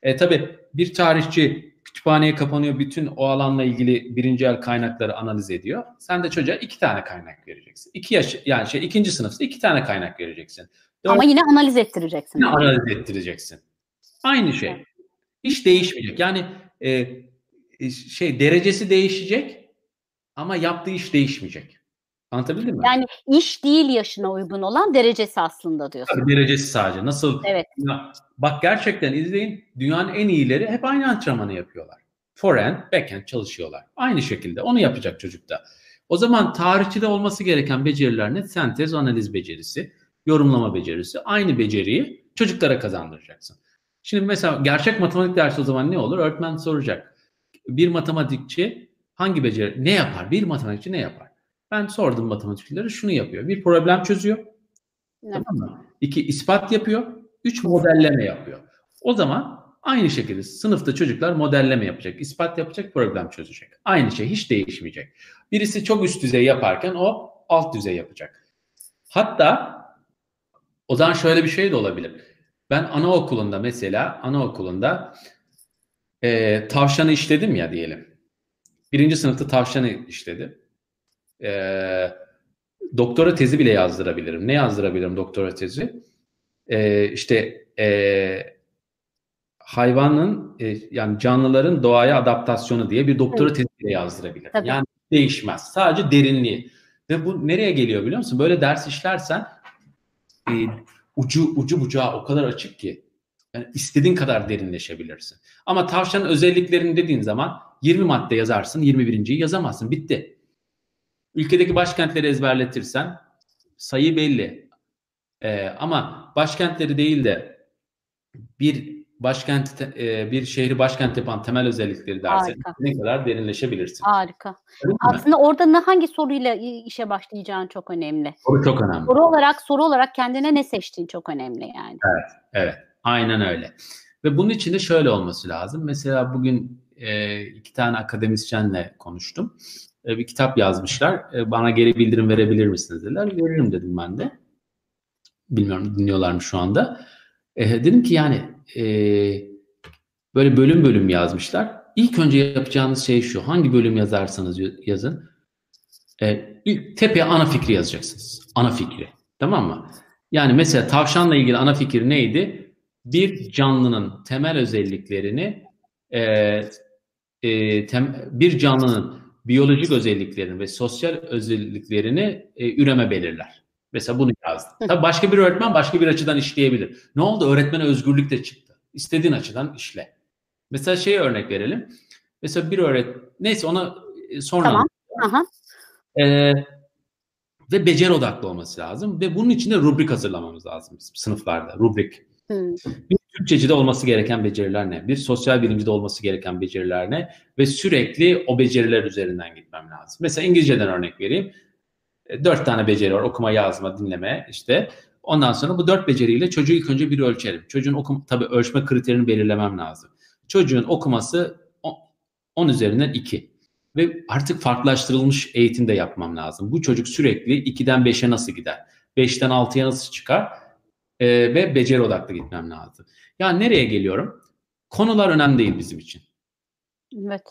B: E, tabii bir tarihçi kütüphaneye kapanıyor, bütün o alanla ilgili birinci el kaynakları analiz ediyor. Sen de çocuğa iki tane kaynak vereceksin. İki yaş, yani şey ikinci sınıfta iki tane kaynak vereceksin. Dört
A: Ama yine analiz ettireceksin.
B: tane analiz ettireceksin. Aynı şey. Hiç değişmeyecek. Yani e, e, şey derecesi değişecek ama yaptığı iş değişmeyecek. Anlatabildim mi?
A: Yani iş değil yaşına uygun olan derecesi aslında diyorsun.
B: Tabii derecesi sadece. Nasıl?
A: Evet.
B: Ya, bak gerçekten izleyin. Dünyanın en iyileri hep aynı antrenmanı yapıyorlar. Forehand, backhand çalışıyorlar. Aynı şekilde. Onu yapacak çocuk da. O zaman tarihçide olması gereken beceriler ne? Sentez, analiz becerisi, yorumlama becerisi. Aynı beceriyi çocuklara kazandıracaksın. Şimdi mesela gerçek matematik dersi o zaman ne olur? Öğretmen soracak. Bir matematikçi hangi beceri, ne yapar? Bir matematikçi ne yapar? Ben sordum matematikçilere şunu yapıyor. Bir problem çözüyor.
A: Evet.
B: Tamam mı? İki ispat yapıyor. Üç modelleme yapıyor. O zaman aynı şekilde sınıfta çocuklar modelleme yapacak, ispat yapacak, problem çözecek. Aynı şey hiç değişmeyecek. Birisi çok üst düzey yaparken o alt düzey yapacak. Hatta o zaman şöyle bir şey de olabilir. Ben anaokulunda mesela anaokulunda e, tavşanı işledim ya diyelim. Birinci sınıfta tavşanı işledim. E, doktora tezi bile yazdırabilirim. Ne yazdırabilirim doktora tezi? E, işte e, hayvanın e, yani canlıların doğaya adaptasyonu diye bir doktora
A: Evet.
B: tezi bile yazdırabilirim.
A: Tabii.
B: Yani değişmez. Sadece derinliği. Ve bu nereye geliyor biliyor musun? Böyle ders işlersen e, ucu ucu bucağı o kadar açık ki yani istediğin kadar derinleşebilirsin. Ama tavşanın özelliklerini dediğin zaman 20 madde yazarsın, 21.yi yazamazsın. Bitti. Ülkedeki başkentleri ezberletirsen sayı belli. Ee, ama başkentleri değil de bir başkent e, bir şehri başkent yapan temel özellikleri dersen
A: Harika.
B: ne kadar derinleşebilirsin.
A: Harika. Aslında orada ne, hangi soruyla işe başlayacağın çok önemli.
B: Bu çok önemli.
A: Soru olarak soru olarak kendine ne seçtiğin çok önemli yani.
B: Evet, aynen öyle. Ve bunun için de şöyle olması lazım. Mesela bugün e, iki tane akademisyenle konuştum. E, bir kitap yazmışlar. E, bana geri bildirim verebilir misiniz dediler. Veririm dedim ben de. Bilmiyorum dinliyorlar mı şu anda. E, dedim ki yani e, böyle bölüm bölüm yazmışlar. İlk önce yapacağınız şey şu. Hangi bölüm yazarsanız yazın. E, ilk tepeye ana fikri yazacaksınız. Ana fikri. Tamam mı? Yani mesela tavşanla ilgili ana fikir neydi? Bir canlının temel özelliklerini e, e, tem- bir canlının biyolojik özelliklerini ve sosyal özelliklerini e, üreme belirler. Mesela bunu yazdım. Tabii başka bir öğretmen başka bir açıdan işleyebilir. Ne oldu? Öğretmene özgürlük de çıktı. İstediğin açıdan işle. Mesela şeye örnek verelim. Mesela bir öğret neyse ona e, sonra
A: Tamam. Aha.
B: ee, ve beceri odaklı olması lazım ve bunun için de rubrik hazırlamamız lazım sınıflarda. Rubrik.
A: Hmm.
B: Bir Türkçecide olması gereken beceriler ne? Bir sosyal bilimcide olması gereken beceriler ne? Ve sürekli o beceriler üzerinden gitmem lazım. Mesela İngilizceden örnek vereyim. E, Dört tane beceri var. Okuma, yazma, dinleme işte. Ondan sonra bu dört beceriyle çocuğu ilk önce bir ölçelim. Çocuğun okum tabii ölçme kriterini belirlemem lazım. Çocuğun okuması 10 üzerinden 2. Ve artık farklılaştırılmış eğitim de yapmam lazım. Bu çocuk sürekli 2'den 5'e nasıl gider? 5'ten 6'ya nasıl çıkar? Ee, ve beceri odaklı gitmem lazım. Ya nereye geliyorum? Konular önemli değil bizim için.
A: Evet.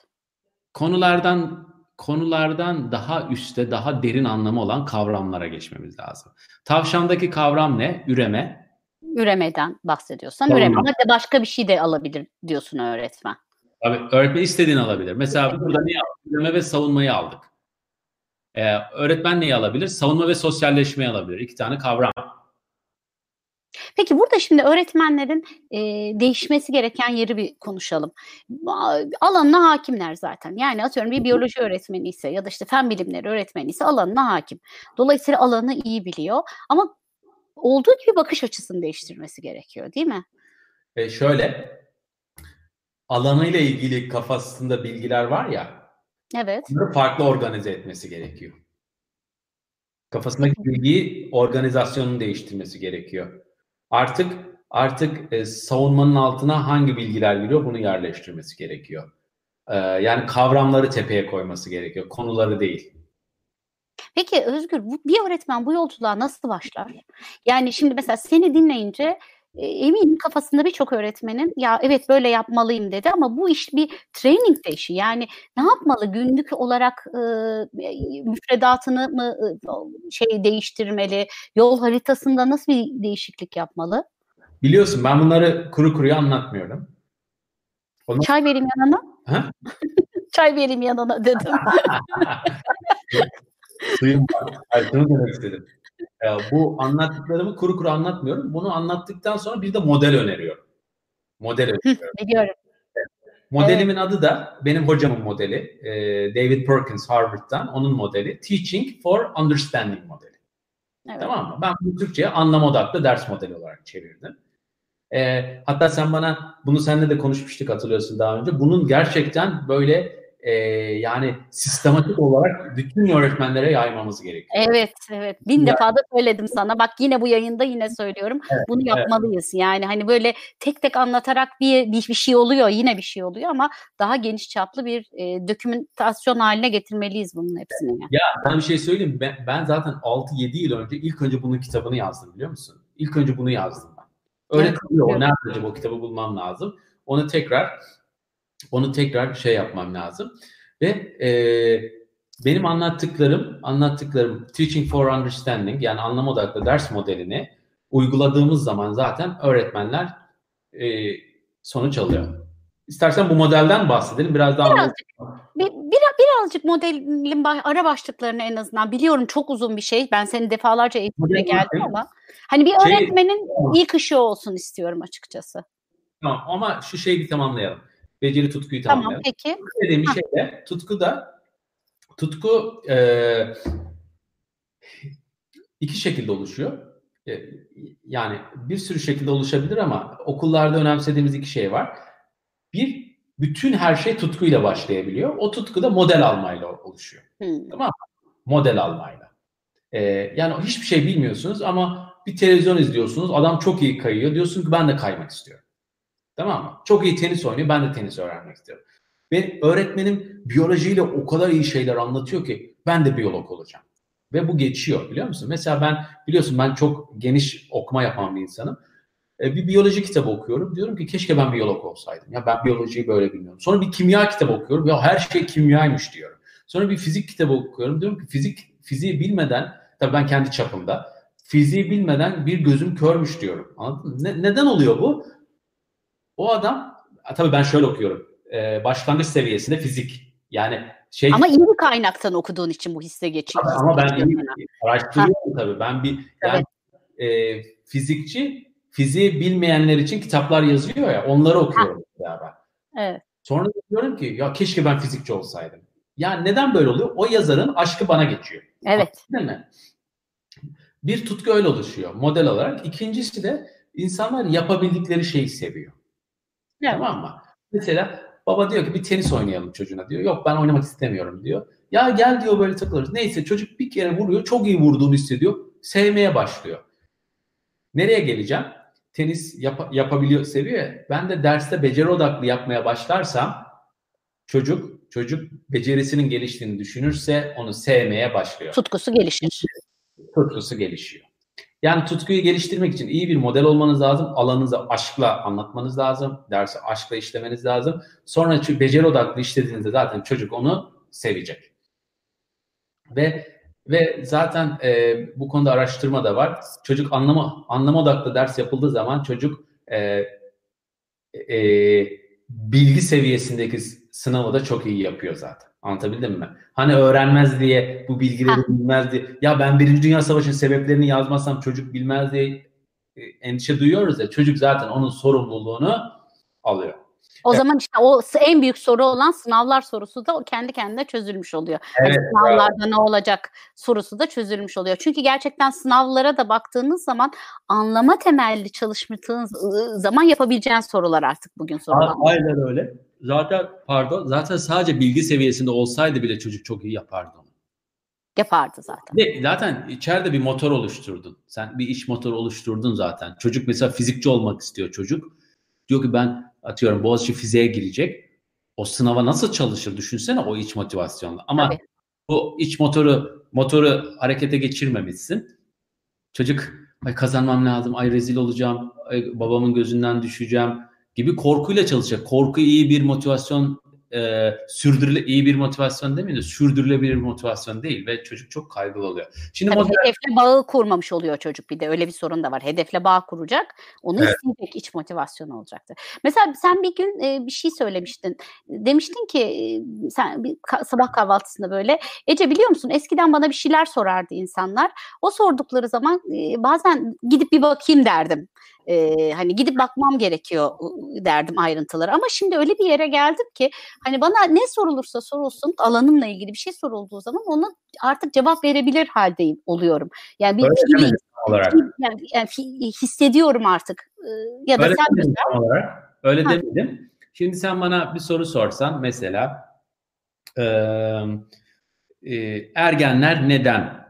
B: Konulardan konulardan daha üstte, daha derin anlamı olan kavramlara geçmemiz lazım. Tavşandaki kavram ne? Üreme.
A: Üremeden bahsediyorsan
B: Tamam.
A: üreme. Hatta başka bir şey de alabilir diyorsun öğretmen.
B: Tabii öğretmen istediğini alabilir. Mesela burada neyi aldık? Üreme ve savunmayı aldık. Ee, öğretmen neyi alabilir? Savunma ve sosyalleşmeyi alabilir. İki tane kavram.
A: Peki burada şimdi öğretmenlerin e, değişmesi gereken yeri bir konuşalım. Alanına hakimler zaten. Yani atıyorum bir biyoloji öğretmeni ise ya da işte fen bilimleri öğretmeni ise alanına hakim. Dolayısıyla alanı iyi biliyor ama olduğu gibi bakış açısını değiştirmesi gerekiyor değil mi?
B: E şöyle, alanıyla ilgili kafasında bilgiler var ya,
A: Evet.
B: bunları farklı organize etmesi gerekiyor. Kafasındaki bilgiyi organizasyonunu değiştirmesi gerekiyor. Artık artık e, savunmanın altına hangi bilgiler giriyor bunu yerleştirmesi gerekiyor. E, yani kavramları tepeye koyması gerekiyor, konuları değil.
A: Peki Özgür bu, bir öğretmen bu yolculuğa nasıl başlar? Yani şimdi mesela seni dinleyince eminim kafasında birçok öğretmenin ya evet böyle yapmalıyım dedi ama bu iş bir training de işi. Yani ne yapmalı? Günlük olarak e, müfredatını mı e, şey değiştirmeli? Yol haritasında nasıl bir değişiklik yapmalı?
B: Biliyorsun ben bunları kuru kuruya anlatmıyorum.
A: Onu... Çay vereyim yanına.
B: Ha?
A: Çay vereyim yanına dedim.
B: Suyum var. Hayır, demek istedim. Ee, bu anlattıklarımı kuru kuru anlatmıyorum. Bunu anlattıktan sonra bir de model öneriyorum. Model öneriyorum.
A: Biliyorum.
B: Modelimin evet. adı da benim hocamın modeli. E, David Perkins Harvard'dan onun modeli. Teaching for Understanding modeli. Evet. Tamam mı? Ben bunu Türkçe'ye anlam odaklı ders modeli olarak çevirdim. E, hatta sen bana bunu seninle de konuşmuştuk hatırlıyorsun daha önce. Bunun gerçekten böyle e, yani sistematik olarak bütün öğretmenlere yaymamız gerekiyor.
A: Evet, evet. Bin yani, defa da söyledim sana. Bak yine bu yayında yine söylüyorum. Evet, Bunu yapmalıyız. Evet. Yani hani böyle tek tek anlatarak bir, bir bir şey oluyor, yine bir şey oluyor ama daha geniş çaplı bir e, dokümentasyon haline getirmeliyiz bunun hepsini. Yani.
B: Ya ben bir şey söyleyeyim. Ben, ben zaten 6-7 yıl önce ilk önce bunun kitabını yazdım biliyor musun? İlk önce bunu yazdım ben. Öyle evet, kalıyor. Nerede o kitabı bulmam lazım. Onu tekrar onu tekrar şey yapmam lazım. Ve e, benim anlattıklarım, anlattıklarım Teaching for Understanding yani anlam odaklı ders modelini uyguladığımız zaman zaten öğretmenler e, sonuç alıyor. İstersen bu modelden bahsedelim. Biraz daha
A: birazcık, bir, bir, birazcık modelin ara başlıklarını en azından biliyorum çok uzun bir şey. Ben senin defalarca eğitimine geldim ama hani bir şey- öğretmenin şey, ilk ışığı olsun istiyorum açıkçası.
B: Tamam ama şu şeyi bir tamamlayalım. Beceri tutkuyu tamamlayalım.
A: Tamam peki.
B: Dediğim şey de tutku da tutku e, iki şekilde oluşuyor. E, yani bir sürü şekilde oluşabilir ama okullarda önemsediğimiz iki şey var. Bir, bütün her şey tutkuyla başlayabiliyor. O tutku da model almayla oluşuyor. Hmm. Tamam mı? Model almayla. Ee, yani hiçbir şey bilmiyorsunuz ama bir televizyon izliyorsunuz. Adam çok iyi kayıyor. Diyorsun ki ben de kaymak istiyorum. Tamam mı? Çok iyi tenis oynuyor. Ben de tenis öğrenmek istiyorum. Ve öğretmenim biyolojiyle o kadar iyi şeyler anlatıyor ki ben de biyolog olacağım. Ve bu geçiyor biliyor musun? Mesela ben biliyorsun ben çok geniş okuma yapan bir insanım. E, bir biyoloji kitabı okuyorum. Diyorum ki keşke ben biyolog olsaydım. Ya ben biyolojiyi böyle bilmiyorum. Sonra bir kimya kitabı okuyorum. Ya her şey kimyaymış diyorum. Sonra bir fizik kitabı okuyorum. Diyorum ki fizik fiziği bilmeden tabii ben kendi çapımda fiziği bilmeden bir gözüm körmüş diyorum. Anladın mı? Ne, neden oluyor bu? O adam tabii ben şöyle okuyorum. E, başlangıç seviyesinde fizik. Yani şey
A: Ama iyi bir kaynaktan okuduğun için bu hisse geçiyor.
B: Ama ben iyi araştırıyorum tabii. Ben bir yani evet. e, fizikçi fiziği bilmeyenler için kitaplar yazıyor ya onları okuyorum beraber.
A: Evet.
B: Sonra diyorum ki ya keşke ben fizikçi olsaydım. Yani neden böyle oluyor? O yazarın aşkı bana geçiyor.
A: Evet.
B: Değil mi? Bir tutku öyle oluşuyor model olarak. İkincisi de insanlar yapabildikleri şeyi seviyor. Evet. Tamam mı? Mesela baba diyor ki bir tenis oynayalım çocuğuna diyor. Yok ben oynamak istemiyorum diyor. Ya gel diyor böyle takılırız. Neyse çocuk bir kere vuruyor. Çok iyi vurduğunu hissediyor. Sevmeye başlıyor. Nereye geleceğim? Tenis yap- yapabiliyor, seviyor ya. Ben de derste beceri odaklı yapmaya başlarsam çocuk çocuk becerisinin geliştiğini düşünürse onu sevmeye başlıyor.
A: Tutkusu gelişir.
B: Tutkusu gelişiyor. Yani tutkuyu geliştirmek için iyi bir model olmanız lazım. Alanınızı aşkla anlatmanız lazım. Dersi aşkla işlemeniz lazım. Sonra beceri odaklı işlediğinizde zaten çocuk onu sevecek. Ve ve zaten e, bu konuda araştırma da var. Çocuk anlama anlama odaklı ders yapıldığı zaman çocuk e, e, bilgi seviyesindeki sınavı da çok iyi yapıyor zaten. Anlatabildim mi? Hani öğrenmez diye bu bilgileri ha. bilmez diye. Ya ben Birinci Dünya Savaşı'nın sebeplerini yazmazsam çocuk bilmez diye e, endişe duyuyoruz ya. Çocuk zaten onun sorumluluğunu alıyor.
A: O evet. zaman işte o en büyük soru olan sınavlar sorusu da kendi kendine çözülmüş oluyor. Evet, yani sınavlarda evet. ne olacak sorusu da çözülmüş oluyor. Çünkü gerçekten sınavlara da baktığınız zaman anlama temelli çalıştığınız zaman yapabileceğiniz sorular artık bugün sorular.
B: Aynen öyle. Zaten pardon zaten sadece bilgi seviyesinde olsaydı bile çocuk çok iyi yapardı onu.
A: Yapardı zaten.
B: Ve zaten içeride bir motor oluşturdun. Sen bir iş motoru oluşturdun zaten. Çocuk mesela fizikçi olmak istiyor çocuk. Diyor ki ben atıyorum Boğaziçi fiziğe girecek. O sınava nasıl çalışır düşünsene o iç motivasyonla. Ama Tabii. bu iç motoru motoru harekete geçirmemişsin. Çocuk ay kazanmam lazım, ay rezil olacağım, ay babamın gözünden düşeceğim gibi korkuyla çalışacak. Korku iyi bir motivasyon e, sürdürüle iyi bir motivasyon demeyin de sürdürülebilir bir motivasyon değil ve çocuk çok kaygılı oluyor. Şimdi
A: Tabii
B: modern,
A: hedefle bağı kurmamış oluyor çocuk bir de öyle bir sorun da var. Hedefle bağ kuracak. Onu
B: Evet.
A: isteyecek iç motivasyon olacaktır. Mesela sen bir gün e, bir şey söylemiştin. Demiştin ki e, sen bir ka- sabah kahvaltısında böyle Ece biliyor musun eskiden bana bir şeyler sorardı insanlar. O sordukları zaman e, bazen gidip bir bakayım derdim. E, hani gidip bakmam gerekiyor derdim ayrıntıları. Ama şimdi öyle bir yere geldim ki hani bana ne sorulursa sorulsun alanımla ilgili bir şey sorulduğu zaman ona artık cevap verebilir haldeyim oluyorum. Yani bir
B: demedim tam olarak.
A: yani, yani hissediyorum artık. Ya da
B: Öyle
A: sen
B: demedim olarak. Öyle
A: Ha.
B: demedim. Şimdi sen bana bir soru sorsan mesela e, e, ergenler neden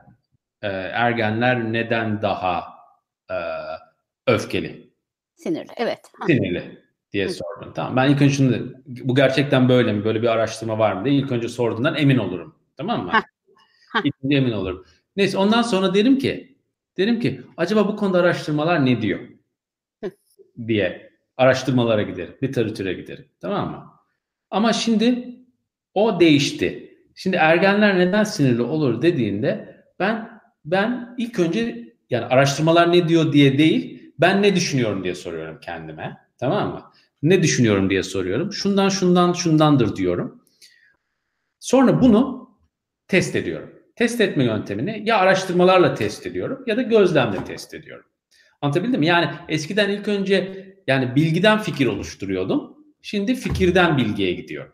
B: e, ergenler neden daha e, öfkeli,
A: sinirli. Evet.
B: Sinirli diye
A: Hı.
B: sordun. Tamam. Ben ilk önce şunu bu gerçekten böyle mi? Böyle bir araştırma var mı diye ilk önce sorduğundan emin olurum. Tamam mı? Önce emin olurum. Neyse ondan sonra derim ki derim ki acaba bu konuda araştırmalar ne diyor?
A: Hı.
B: diye araştırmalara giderim. Literatüre giderim. Tamam mı? Ama şimdi o değişti. Şimdi ergenler neden sinirli olur dediğinde ben ben ilk önce yani araştırmalar ne diyor diye değil ben ne düşünüyorum diye soruyorum kendime. Tamam mı? Ne düşünüyorum diye soruyorum. Şundan şundan şundandır diyorum. Sonra bunu test ediyorum. Test etme yöntemini ya araştırmalarla test ediyorum ya da gözlemle test ediyorum. Anlatabildim mi? Yani eskiden ilk önce yani bilgiden fikir oluşturuyordum. Şimdi fikirden bilgiye gidiyorum.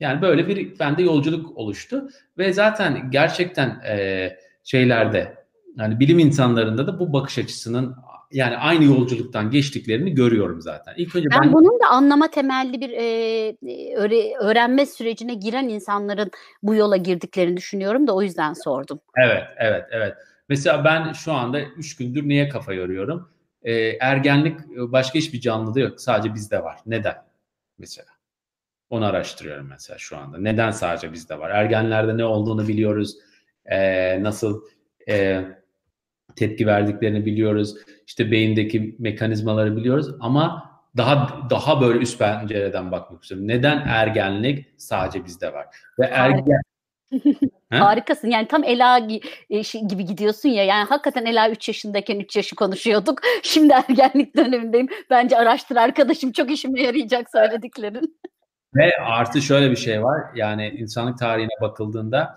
B: Yani böyle bir bende yolculuk oluştu ve zaten gerçekten e, şeylerde yani bilim insanlarında da bu bakış açısının yani aynı yolculuktan geçtiklerini görüyorum zaten. İlk önce
A: Ben
B: ben
A: bunun da anlama temelli bir e, öğre- öğrenme sürecine giren insanların bu yola girdiklerini düşünüyorum da o yüzden sordum.
B: Evet, evet, evet. Mesela ben şu anda 3 gündür niye kafa yoruyorum? Ee, ergenlik e, başka hiçbir canlıda yok. Sadece bizde var. Neden? Mesela. Onu araştırıyorum mesela şu anda. Neden sadece bizde var? Ergenlerde ne olduğunu biliyoruz. Ee, nasıl e, tepki verdiklerini biliyoruz. İşte beyindeki mekanizmaları biliyoruz. Ama daha daha böyle üst pencereden bakmak istiyorum. Neden ergenlik sadece bizde var? Ve ergen Ha?
A: Harikasın. Yani tam Ela e, gibi gidiyorsun ya. Yani hakikaten Ela 3 yaşındayken 3 yaşı konuşuyorduk. Şimdi ergenlik dönemindeyim. Bence araştır arkadaşım çok işime yarayacak söylediklerin.
B: Ve artı şöyle bir şey var. Yani insanlık tarihine bakıldığında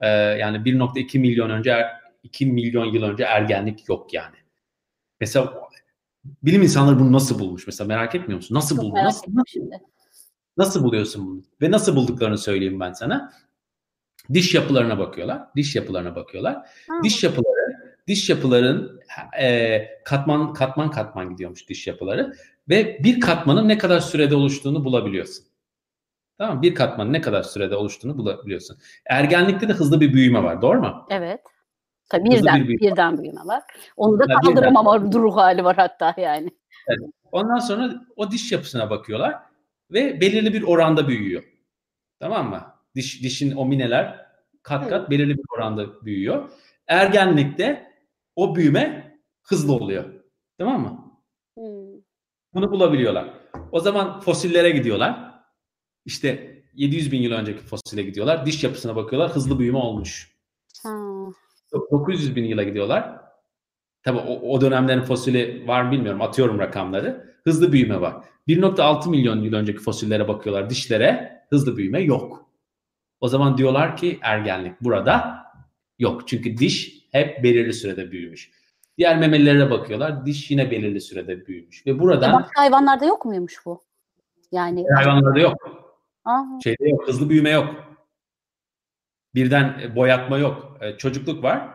B: e, yani 1.2 milyon önce er- 2 milyon yıl önce ergenlik yok yani. Mesela bilim insanları bunu nasıl bulmuş? Mesela merak etmiyor musun? Nasıl buldu? Nasıl, nasıl buluyorsun bunu? Ve nasıl bulduklarını söyleyeyim ben sana. Diş yapılarına bakıyorlar. Diş yapılarına bakıyorlar.
A: Ha.
B: Diş yapıları, diş yapıların e, katman katman katman gidiyormuş diş yapıları ve bir katmanın ne kadar sürede oluştuğunu bulabiliyorsun. Tamam? Bir katmanın ne kadar sürede oluştuğunu bulabiliyorsun. Ergenlikte de hızlı bir büyüme var, doğru mu?
A: Evet. Tabii
B: Hızlı
A: birden,
B: bir
A: birden büyüme var. Onu da kaldıramama ruh hali var hatta yani.
B: Ondan sonra o diş yapısına bakıyorlar ve belirli bir oranda büyüyor. Tamam mı? Diş dişin o mineler kat kat belirli bir oranda büyüyor. Ergenlikte o büyüme hızlı oluyor. Tamam mı?
A: Hmm.
B: Bunu bulabiliyorlar. O zaman fosillere gidiyorlar. İşte 700 bin yıl önceki fosile gidiyorlar. Diş yapısına bakıyorlar. Hızlı büyüme olmuş.
A: Ha.
B: 900 bin yıla gidiyorlar. Tabii o, o dönemlerin fosili var mı bilmiyorum. Atıyorum rakamları. Hızlı büyüme var. 1.6 milyon yıl önceki fosillere bakıyorlar. Dişlere hızlı büyüme yok. O zaman diyorlar ki ergenlik burada yok. Çünkü diş hep belirli sürede büyümüş. Diğer memelilere bakıyorlar. Diş yine belirli sürede büyümüş. Ve buradan
A: başka hayvanlarda yok muymuş bu? Yani
B: hayvanlarda yok.
A: Aa,
B: Şeyde yok. Hızlı büyüme yok. Birden e, boyatma yok. E, çocukluk var.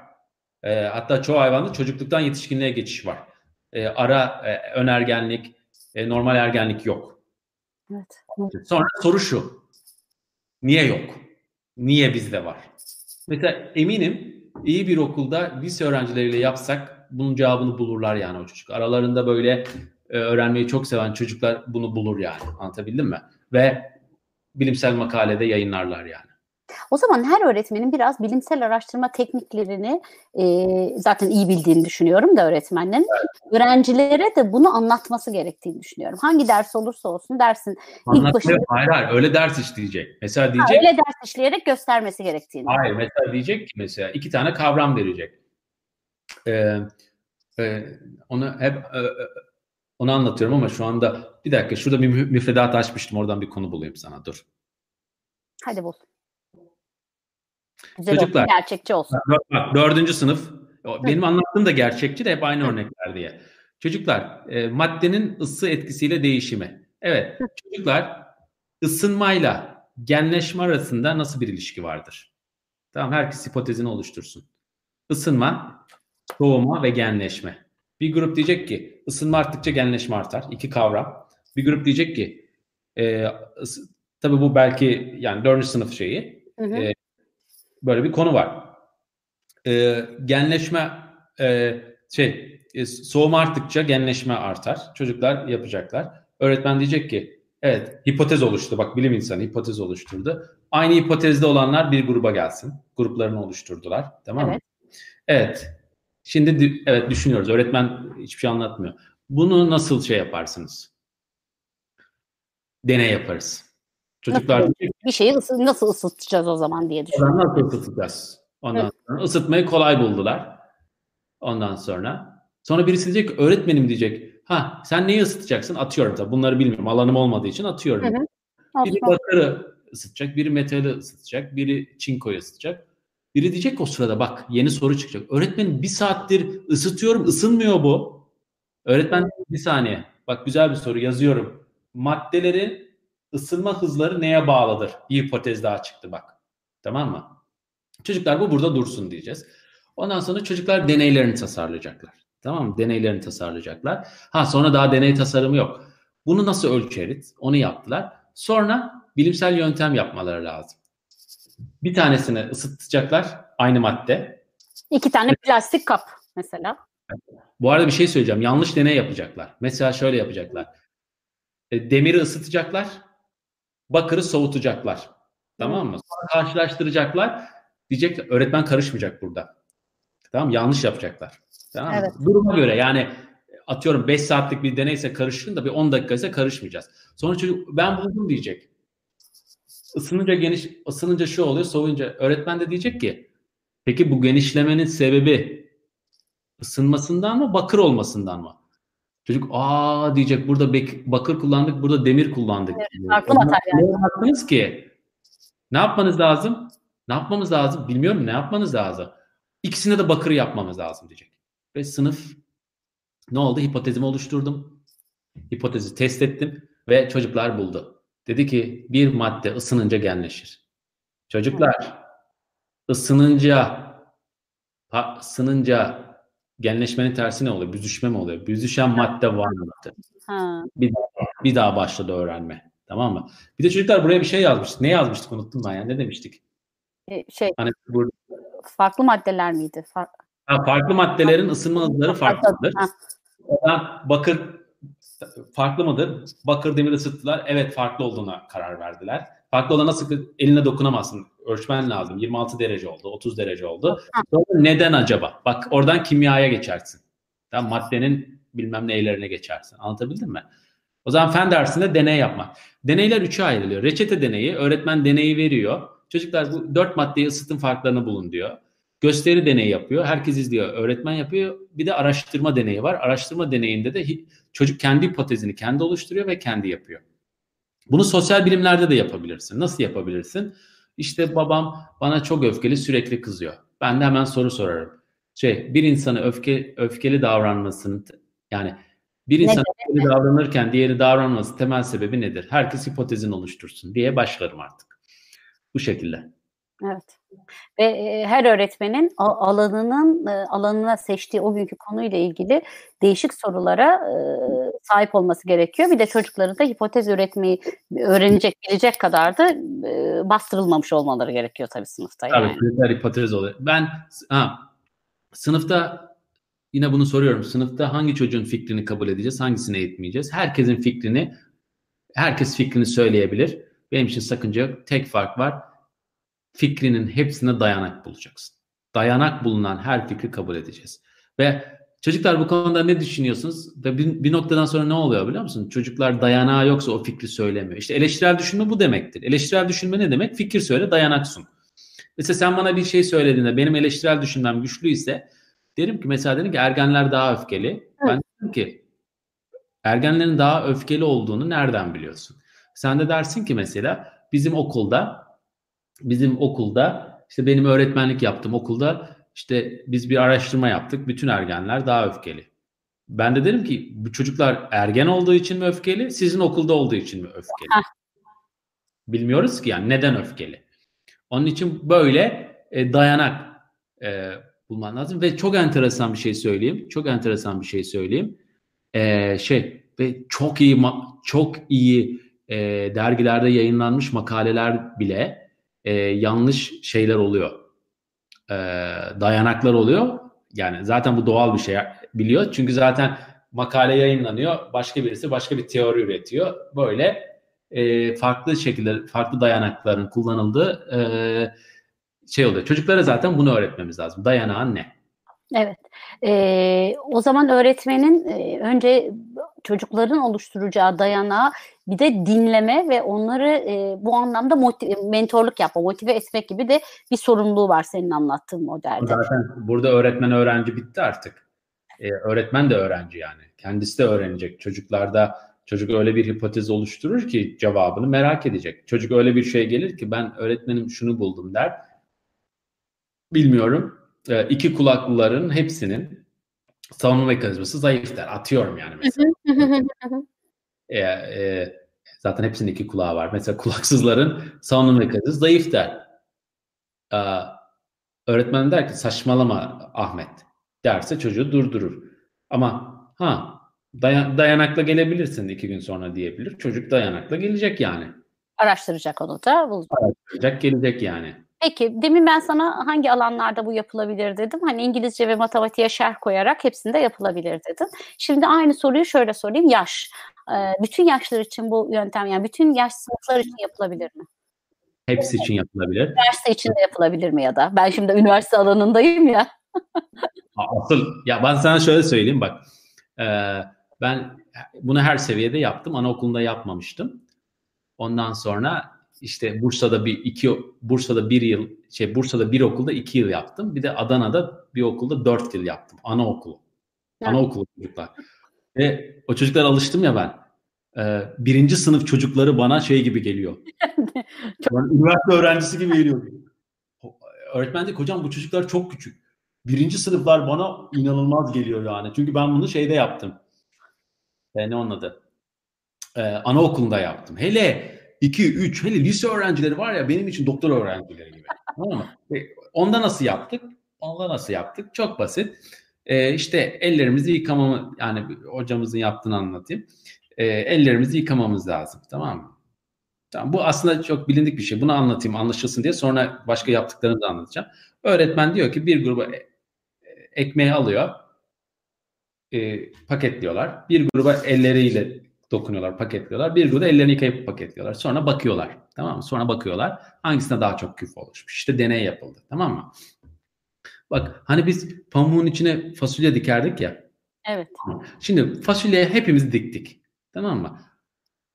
B: E, hatta çoğu hayvanda çocukluktan yetişkinliğe geçiş var. E, ara e, ön ergenlik, e, normal ergenlik yok.
A: evet.
B: Sonra soru şu. Niye yok? Niye bizde var? Mesela eminim iyi bir okulda lise öğrencileriyle yapsak bunun cevabını bulurlar yani o çocuk. Aralarında böyle e, öğrenmeyi çok seven çocuklar bunu bulur yani. Anlatabildim mi? Ve bilimsel makalede yayınlarlar yani.
A: O zaman her öğretmenin biraz bilimsel araştırma tekniklerini e, zaten iyi bildiğini düşünüyorum da öğretmenlerin. Evet. Öğrencilere de bunu anlatması gerektiğini düşünüyorum. Hangi ders olursa olsun dersin
B: ilk başında... Hayır hayır öyle ders işleyecek. Mesela diyecek...
A: Ha, öyle ders işleyerek göstermesi gerektiğini.
B: Hayır mesela diyecek ki mesela iki tane kavram verecek. Ee, e, onu hep e, onu anlatıyorum ama şu anda bir dakika şurada bir müfredat açmıştım oradan bir konu bulayım sana dur.
A: Hadi bul. Güzel
B: Çocuklar,
A: olsun, gerçekçi olsun.
B: Bak, dördüncü sınıf. Benim anlattığım da gerçekçi de hep aynı örnekler diye. Çocuklar, e, maddenin ısı etkisiyle değişimi. Evet, çocuklar ısınmayla genleşme arasında nasıl bir ilişki vardır? Tamam, herkes hipotezini oluştursun. Isınma, soğuma ve genleşme. Bir grup diyecek ki ısınma arttıkça genleşme artar. İki kavram. Bir grup diyecek ki e, ısı, tabii bu belki yani dördüncü sınıf şeyi. Hı hı. E, böyle bir konu var. E, genleşme e, şey e, soğuma arttıkça genleşme artar. Çocuklar yapacaklar. Öğretmen diyecek ki evet hipotez oluştu. Bak bilim insanı hipotez oluşturdu. Aynı hipotezde olanlar bir gruba gelsin. Gruplarını oluşturdular. Tamam mı? Evet. Evet. Şimdi evet düşünüyoruz. Öğretmen hiçbir şey anlatmıyor. Bunu nasıl şey yaparsınız? Deney yaparız.
A: Çocuklar nasıl, bir şeyi ısı, nasıl ısıtacağız o zaman diye düşünüyorum.
B: Nasıl ısıtacağız? Ondan evet. sonra ısıtmayı kolay buldular. Ondan sonra sonra birisi diyecek öğretmenim diyecek. Ha sen neyi ısıtacaksın? Atıyorum tabii. Bunları bilmiyorum. Alanım olmadığı için atıyorum. Hı hı. Biri bakırı ısıtacak, biri metali ısıtacak, biri çinkoyu ısıtacak. Biri diyecek o sırada bak yeni soru çıkacak. Öğretmenim bir saattir ısıtıyorum ısınmıyor bu. Öğretmen bir saniye. Bak güzel bir soru yazıyorum. Maddelerin ısınma hızları neye bağlıdır? Bir hipotez daha çıktı bak. Tamam mı? Çocuklar bu burada dursun diyeceğiz. Ondan sonra çocuklar deneylerini tasarlayacaklar. Tamam mı? Deneylerini tasarlayacaklar. Ha sonra daha deney tasarımı yok. Bunu nasıl ölçeriz? Onu yaptılar. Sonra bilimsel yöntem yapmaları lazım. Bir tanesini ısıtacaklar aynı madde.
A: İki tane plastik kap mesela.
B: Bu arada bir şey söyleyeceğim. Yanlış deney yapacaklar. Mesela şöyle yapacaklar. E, demiri ısıtacaklar. Bakırı soğutacaklar. Tamam mı? Sonra karşılaştıracaklar. Diyecek öğretmen karışmayacak burada. Tamam Yanlış yapacaklar. Tamam evet. Duruma göre yani atıyorum 5 saatlik bir deneyse karışın da bir 10 dakika ise karışmayacağız. Sonra çocuk ben buldum diyecek. Isınınca geniş, ısınınca şu oluyor, soğuyunca öğretmen de diyecek ki peki bu genişlemenin sebebi ısınmasından mı, bakır olmasından mı? Çocuk aa diyecek burada bakır kullandık, burada demir kullandık. Evet,
A: farklı materyal.
B: Ne yaptınız ki? Ne yapmanız lazım? Ne yapmamız lazım? Bilmiyorum ne yapmanız lazım? İkisine de bakır yapmamız lazım diyecek. Ve sınıf ne oldu? Hipotezimi oluşturdum. Hipotezi test ettim ve çocuklar buldu. Dedi ki bir madde ısınınca genleşir. Çocuklar ısınınca ısınınca genleşmenin tersi ne oluyor? Büzüşme mi oluyor? Büzüşen madde var mıdır? Bir, bir daha başladı öğrenme. Tamam mı? Bir de çocuklar buraya bir şey yazmıştık. Ne yazmıştık unuttum ben ya. Ne demiştik?
A: Ee, şey hani burada... farklı maddeler miydi? Far...
B: Ha, farklı maddelerin ısınma hızları farklıdır. Ha. Bakır farklı mıdır? Bakır demir ısıttılar. Evet farklı olduğuna karar verdiler. Farklı olan nasıl eline dokunamazsın. Ölçmen lazım. 26 derece oldu, 30 derece oldu. Sonra neden acaba? Bak oradan kimyaya geçersin. Tamam, maddenin bilmem neylerine geçersin. Anlatabildim mi? O zaman fen dersinde deney yapmak. Deneyler üçe ayrılıyor. Reçete deneyi, öğretmen deneyi veriyor. Çocuklar bu dört maddeyi ısıtın farklarını bulun diyor. Gösteri deneyi yapıyor. Herkes izliyor. Öğretmen yapıyor. Bir de araştırma deneyi var. Araştırma deneyinde de çocuk kendi hipotezini kendi oluşturuyor ve kendi yapıyor. Bunu sosyal bilimlerde de yapabilirsin. Nasıl yapabilirsin? İşte babam bana çok öfkeli sürekli kızıyor. Ben de hemen soru sorarım. Şey, bir insanı öfke öfkeli davranmasının yani bir insan öfkeli davranırken diğeri davranması temel sebebi nedir? Herkes hipotezini oluştursun diye başlarım artık. Bu şekilde.
A: Evet. Ve e, her öğretmenin alanının e, alanına seçtiği o günkü konuyla ilgili değişik sorulara e, sahip olması gerekiyor. Bir de çocukların da hipotez üretmeyi öğrenecek, bilecek kadar da bastırılmamış olmaları gerekiyor tabii sınıfta.
B: Yani. Tabii hipotez oluyor. Ben ha, sınıfta yine bunu soruyorum. Sınıfta hangi çocuğun fikrini kabul edeceğiz, hangisini eğitmeyeceğiz? Herkesin fikrini, herkes fikrini söyleyebilir. Benim için sakınca yok. Tek fark var fikrinin hepsine dayanak bulacaksın. Dayanak bulunan her fikri kabul edeceğiz. Ve çocuklar bu konuda ne düşünüyorsunuz? Ve bir, bir noktadan sonra ne oluyor biliyor musun? Çocuklar dayanağı yoksa o fikri söylemiyor. İşte eleştirel düşünme bu demektir. Eleştirel düşünme ne demek? Fikir söyle, dayanak sun. Mesela sen bana bir şey söylediğinde benim eleştirel düşünmem güçlüyse derim ki mesela dedim ki ergenler daha öfkeli. Evet. Ben dedim ki ergenlerin daha öfkeli olduğunu nereden biliyorsun? Sen de dersin ki mesela bizim okulda bizim okulda işte benim öğretmenlik yaptığım okulda işte biz bir araştırma yaptık. Bütün ergenler daha öfkeli. Ben de derim ki bu çocuklar ergen olduğu için mi öfkeli, sizin okulda olduğu için mi öfkeli? Bilmiyoruz ki yani neden öfkeli. Onun için böyle e, dayanak e, bulman lazım ve çok enteresan bir şey söyleyeyim. Çok enteresan bir şey söyleyeyim. E, şey ve çok iyi çok iyi e, dergilerde yayınlanmış makaleler bile e, yanlış şeyler oluyor. E, dayanaklar oluyor. Yani zaten bu doğal bir şey biliyor. Çünkü zaten makale yayınlanıyor. Başka birisi başka bir teori üretiyor. Böyle e, farklı şekilde farklı dayanakların kullanıldığı e, şey oluyor. Çocuklara zaten bunu öğretmemiz lazım. Dayanağın ne?
A: Evet. Ee, o zaman öğretmenin e, önce çocukların oluşturacağı dayanağı bir de dinleme ve onları e, bu anlamda motive, mentorluk yapma, motive etmek gibi de bir sorumluluğu var senin anlattığın modelde.
B: Zaten burada öğretmen öğrenci bitti artık. Ee, öğretmen de öğrenci yani. Kendisi de öğrenecek. Çocuklarda çocuk öyle bir hipotez oluşturur ki cevabını merak edecek. Çocuk öyle bir şey gelir ki ben öğretmenim şunu buldum der. Bilmiyorum. Ee, iki kulaklıların hepsinin savunma mekanizması zayıf der. Atıyorum yani mesela. e, e, zaten hepsinin iki kulağı var. Mesela kulaksızların savunma mekanizması zayıf der. E, öğretmen der ki saçmalama Ahmet derse çocuğu durdurur. Ama ha dayan, dayanakla gelebilirsin iki gün sonra diyebilir. Çocuk dayanakla gelecek yani.
A: Araştıracak onu da.
B: Araştıracak gelecek yani.
A: Peki demin ben sana hangi alanlarda bu yapılabilir dedim. Hani İngilizce ve matematiğe şerh koyarak hepsinde yapılabilir dedim. Şimdi aynı soruyu şöyle sorayım. Yaş. Bütün yaşlar için bu yöntem yani bütün yaş sınıflar için yapılabilir mi?
B: Hepsi için yapılabilir.
A: Üniversite için de yapılabilir mi ya da? Ben şimdi üniversite alanındayım ya.
B: Asıl ya ben sana şöyle söyleyeyim bak. Ee, ben bunu her seviyede yaptım. Anaokulunda yapmamıştım. Ondan sonra işte Bursa'da bir iki Bursa'da bir yıl şey Bursa'da bir okulda iki yıl yaptım. Bir de Adana'da bir okulda dört yıl yaptım. Anaokulu. Evet. Anaokulu çocuklar. Ve o çocuklar alıştım ya ben. Ee, birinci sınıf çocukları bana şey gibi geliyor. yani üniversite öğrencisi gibi geliyor. Öğretmen de hocam bu çocuklar çok küçük. Birinci sınıflar bana inanılmaz geliyor yani. Çünkü ben bunu şeyde yaptım. Ee, ne onun adı? Ee, anaokulunda yaptım. Hele 2, 3 hele lise öğrencileri var ya benim için doktor öğrencileri gibi. tamam mı? Onda nasıl yaptık? Onda nasıl yaptık? Çok basit. Ee, işte ellerimizi yıkamamı yani hocamızın yaptığını anlatayım. Ee, ellerimizi yıkamamız lazım. Tamam mı? Tamam, bu aslında çok bilindik bir şey. Bunu anlatayım anlaşılsın diye sonra başka yaptıklarını da anlatacağım. Öğretmen diyor ki bir gruba e, ekmeği alıyor. E, paketliyorlar. Bir gruba elleriyle dokunuyorlar, paketliyorlar. Bir gruda ellerini yıkayıp paketliyorlar. Sonra bakıyorlar. Tamam mı? Sonra bakıyorlar. Hangisine daha çok küf oluşmuş. İşte deney yapıldı. Tamam mı? Bak hani biz pamuğun içine fasulye dikerdik ya.
A: Evet.
B: Şimdi fasulye hepimiz diktik. Tamam mı?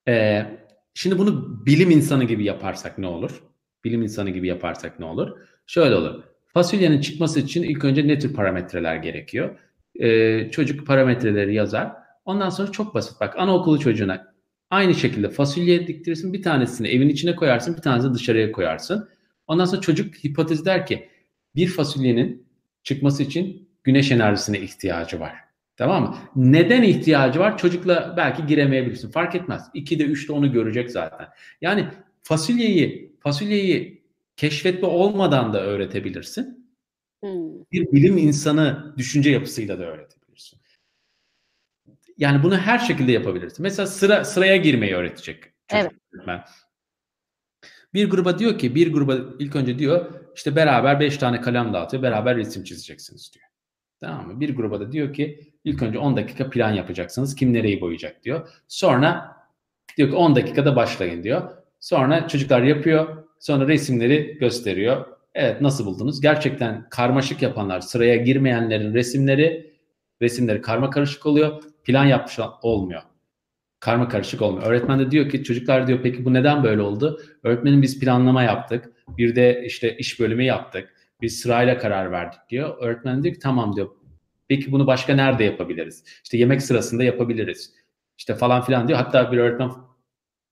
B: Ee, şimdi bunu bilim insanı gibi yaparsak ne olur? Bilim insanı gibi yaparsak ne olur? Şöyle olur. Fasulyenin çıkması için ilk önce ne tür parametreler gerekiyor? Ee, çocuk parametreleri yazar Ondan sonra çok basit bak anaokulu çocuğuna aynı şekilde fasulye diktirirsin bir tanesini evin içine koyarsın bir tanesini dışarıya koyarsın. Ondan sonra çocuk hipotez der ki bir fasulyenin çıkması için güneş enerjisine ihtiyacı var. Tamam mı? Neden ihtiyacı var? Çocukla belki giremeyebilirsin. Fark etmez. 2'de 3'te onu görecek zaten. Yani fasulyeyi fasulyeyi keşfetme olmadan da öğretebilirsin. Hmm. Bir bilim insanı düşünce yapısıyla da öğretebilirsin. Yani bunu her şekilde yapabilirsin. Mesela sıra sıraya girmeyi öğretecek çocuk evet. Bir gruba diyor ki bir gruba ilk önce diyor işte beraber 5 tane kalem dağıtıyor beraber resim çizeceksiniz diyor. Tamam mı? Bir gruba da diyor ki ilk önce 10 dakika plan yapacaksınız. Kim nereyi boyayacak diyor. Sonra diyor ki 10 dakikada başlayın diyor. Sonra çocuklar yapıyor. Sonra resimleri gösteriyor. Evet nasıl buldunuz? Gerçekten karmaşık yapanlar, sıraya girmeyenlerin resimleri resimleri karma karışık oluyor. Plan yapmış olmuyor. Karma karışık olmuyor. Öğretmen de diyor ki çocuklar diyor peki bu neden böyle oldu? Öğretmenim biz planlama yaptık. Bir de işte iş bölümü yaptık. Biz sırayla karar verdik diyor. Öğretmen diyor ki tamam diyor. Peki bunu başka nerede yapabiliriz? İşte yemek sırasında yapabiliriz. İşte falan filan diyor. Hatta bir öğretmen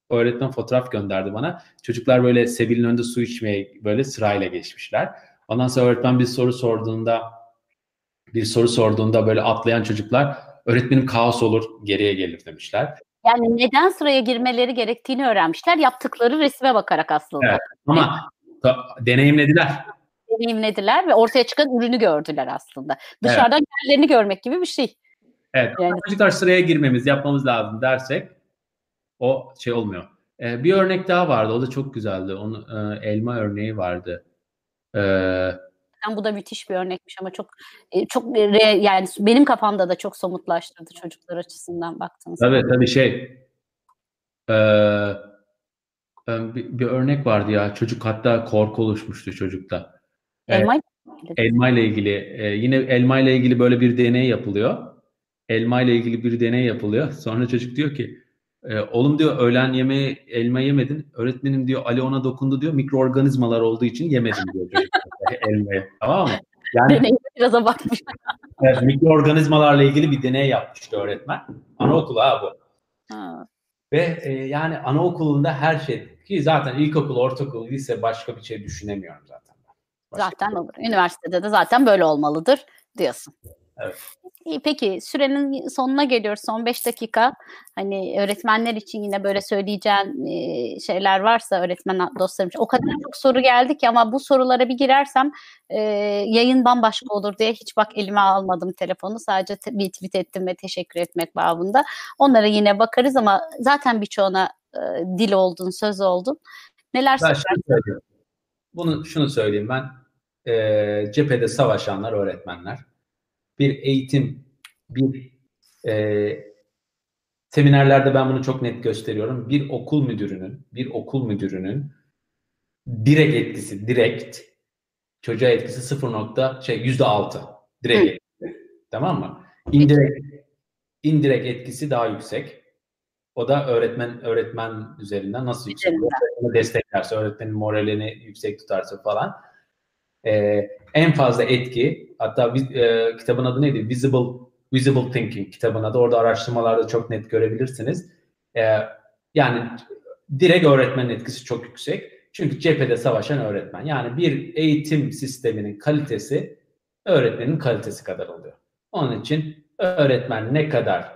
B: öğretmen fotoğraf gönderdi bana. Çocuklar böyle Sebil'in önünde su içmeye böyle sırayla geçmişler. Ondan sonra öğretmen bir soru sorduğunda bir soru sorduğunda böyle atlayan çocuklar öğretmenim kaos olur geriye gelir demişler.
A: Yani neden sıraya girmeleri gerektiğini öğrenmişler. Yaptıkları resme bakarak aslında.
B: Evet, ama deneyimlediler.
A: Deneyimlediler ve ortaya çıkan ürünü gördüler aslında. Dışarıdan evet. kendilerini görmek gibi bir şey.
B: Evet. Yani. Çocuklar sıraya girmemiz, yapmamız lazım dersek o şey olmuyor. Ee, bir örnek daha vardı. O da çok güzeldi. Onun e, elma örneği vardı. Ee,
A: bu da müthiş bir örnekmiş ama çok çok yani benim kafamda da çok somutlaştırdı çocuklar açısından baktığınız
B: zaman. Evet tabii şey e, bir, bir örnek vardı ya çocuk hatta korku oluşmuştu çocukta.
A: Elma
B: elma ile ilgili e, yine elma ile ilgili böyle bir deney yapılıyor. Elma ile ilgili bir deney yapılıyor. Sonra çocuk diyor ki e, oğlum diyor öğlen yemeği elma yemedin. Öğretmenim diyor Ali ona dokundu diyor. Mikroorganizmalar olduğu için yemedim diyor elmayı. Tamam mı?
A: Yani biraz bakmış.
B: evet, mikroorganizmalarla ilgili bir deney yapmıştı öğretmen. Anaokulu ha bu. Ha. Ve e, yani anaokulunda her şey ki zaten ilkokul, ortaokul, lise başka bir şey düşünemiyorum zaten.
A: Başka zaten olur. Üniversitede de zaten böyle olmalıdır diyorsun.
B: Evet.
A: İyi, peki sürenin sonuna geliyoruz. Son 5 dakika. Hani öğretmenler için yine böyle söyleyeceğin e, şeyler varsa öğretmen dostlarım için. O kadar çok soru geldi ki ama bu sorulara bir girersem e, yayın bambaşka olur diye hiç bak elime almadım telefonu. Sadece te- bir tweet ettim ve teşekkür etmek babında. Onlara yine bakarız ama zaten birçoğuna e, dil oldun, söz oldun. Neler
B: söylersin? Bunu şunu söyleyeyim ben. E, cephede savaşanlar öğretmenler bir eğitim, bir e, seminerlerde ben bunu çok net gösteriyorum. Bir okul müdürünün, bir okul müdürünün direkt etkisi, direkt çocuğa etkisi 0 nokta şey yüzde altı direkt etkisi. Tamam mı? İndirekt, indirekt etkisi daha yüksek. O da öğretmen öğretmen üzerinden nasıl yüksek? Öğretmeni desteklerse, öğretmenin moralini yüksek tutarsa falan. Ee, en fazla etki hatta e, kitabın adı neydi? Visible Visible Thinking kitabın adı. Orada araştırmalarda çok net görebilirsiniz. Ee, yani direkt öğretmenin etkisi çok yüksek. Çünkü cephede savaşan öğretmen. Yani bir eğitim sisteminin kalitesi öğretmenin kalitesi kadar oluyor. Onun için öğretmen ne kadar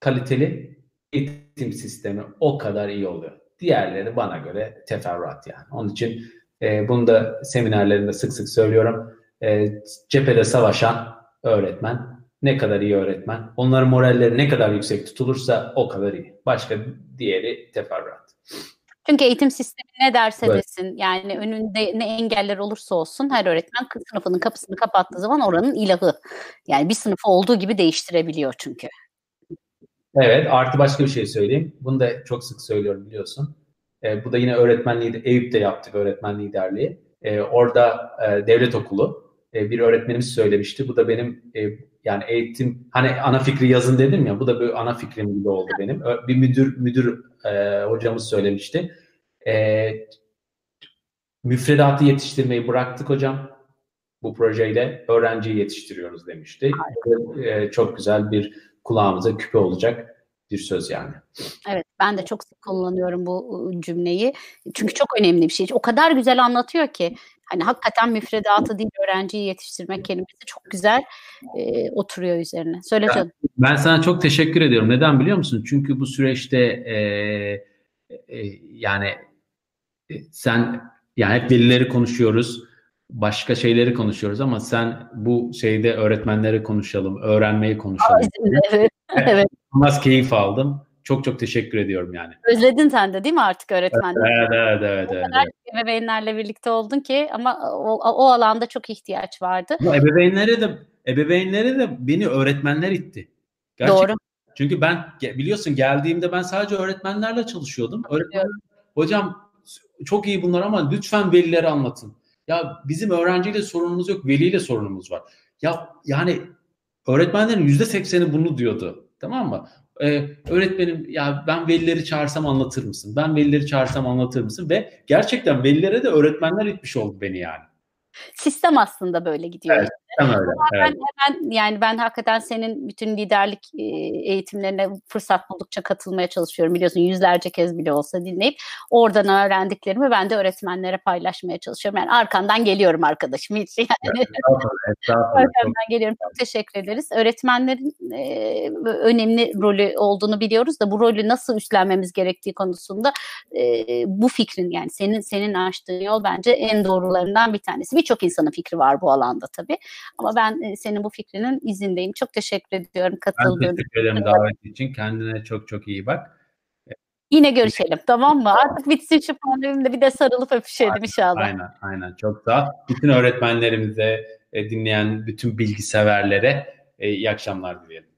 B: kaliteli eğitim sistemi o kadar iyi oluyor. Diğerleri bana göre teferruat yani. Onun için e, bunu da seminerlerinde sık sık söylüyorum. E, cephede savaşan öğretmen ne kadar iyi öğretmen, onların moralleri ne kadar yüksek tutulursa o kadar iyi. Başka diğeri teferruat.
A: Çünkü eğitim sistemi ne derse evet. desin yani önünde ne engeller olursa olsun her öğretmen sınıfının kapısını kapattığı zaman oranın ilahı. Yani bir sınıfı olduğu gibi değiştirebiliyor çünkü.
B: Evet artı başka bir şey söyleyeyim. Bunu da çok sık söylüyorum biliyorsun. E, bu da yine öğretmenliği, Eyüp'te yaptık öğretmen liderliği. E, orada e, devlet okulu e, bir öğretmenimiz söylemişti. Bu da benim e, yani eğitim hani ana fikri yazın dedim ya bu da bir ana fikrim gibi oldu benim. Bir müdür müdür e, hocamız söylemişti. E, müfredatı yetiştirmeyi bıraktık hocam. Bu projeyle öğrenciyi yetiştiriyoruz demişti. E, çok güzel bir kulağımıza küpe olacak bir söz yani.
A: Evet ben de çok sık kullanıyorum bu cümleyi. Çünkü çok önemli bir şey. O kadar güzel anlatıyor ki hani hakikaten müfredatı değil öğrenciyi yetiştirmek kelimesi çok güzel e, oturuyor üzerine. Söyle canım.
B: Ben, ben sana çok teşekkür ediyorum. Neden biliyor musun? Çünkü bu süreçte e, e, yani e, sen yani hep velileri konuşuyoruz başka şeyleri konuşuyoruz ama sen bu şeyde öğretmenleri konuşalım, öğrenmeyi konuşalım.
A: Evet. evet.
B: Nasıl keyif aldım. Çok çok teşekkür ediyorum yani.
A: Özledin sen de değil mi artık öğretmenleri?
B: Evet, evet, evet.
A: O kadar evet. ebeveynlerle birlikte oldun ki ama o, o alanda çok ihtiyaç vardı.
B: Ama ebeveynlere de ebeveynlere de beni öğretmenler itti.
A: Gerçekten. Doğru.
B: Çünkü ben biliyorsun geldiğimde ben sadece öğretmenlerle çalışıyordum. Öğretmenler, hocam çok iyi bunlar ama lütfen velilere anlatın. Ya bizim öğrenciyle sorunumuz yok, veliyle sorunumuz var. Ya yani öğretmenlerin yüzde sekseni bunu diyordu. Tamam mı? Ee, öğretmenim ya ben velileri çağırsam anlatır mısın? Ben velileri çağırsam anlatır mısın? Ve gerçekten velilere de öğretmenler itmiş oldu beni yani.
A: Sistem aslında böyle gidiyor.
B: Evet, öyle.
A: Evet. Ben, yani ben hakikaten senin bütün liderlik eğitimlerine fırsat buldukça katılmaya çalışıyorum. Biliyorsun yüzlerce kez bile olsa dinleyip oradan öğrendiklerimi ben de öğretmenlere paylaşmaya çalışıyorum. Yani arkandan geliyorum arkadaşım hiç yani. Evet, arkandan geliyorum. Çok teşekkür ederiz. Öğretmenlerin e, önemli rolü olduğunu biliyoruz da bu rolü nasıl üstlenmemiz gerektiği konusunda e, bu fikrin yani senin senin açtığın yol bence en doğrularından bir tanesi. Birçok insanın fikri var bu alanda tabii. Ama ben senin bu fikrinin izindeyim. Çok teşekkür ediyorum katıldığın
B: Ben teşekkür ederim davet için. Kendine çok çok iyi bak.
A: Yine görüşelim tamam mı? Artık bitsin şu pandemimde bir de sarılıp öpüşelim
B: aynen,
A: inşallah.
B: Aynen aynen çok sağ Bütün öğretmenlerimize, dinleyen bütün bilgiseverlere iyi akşamlar dileyelim.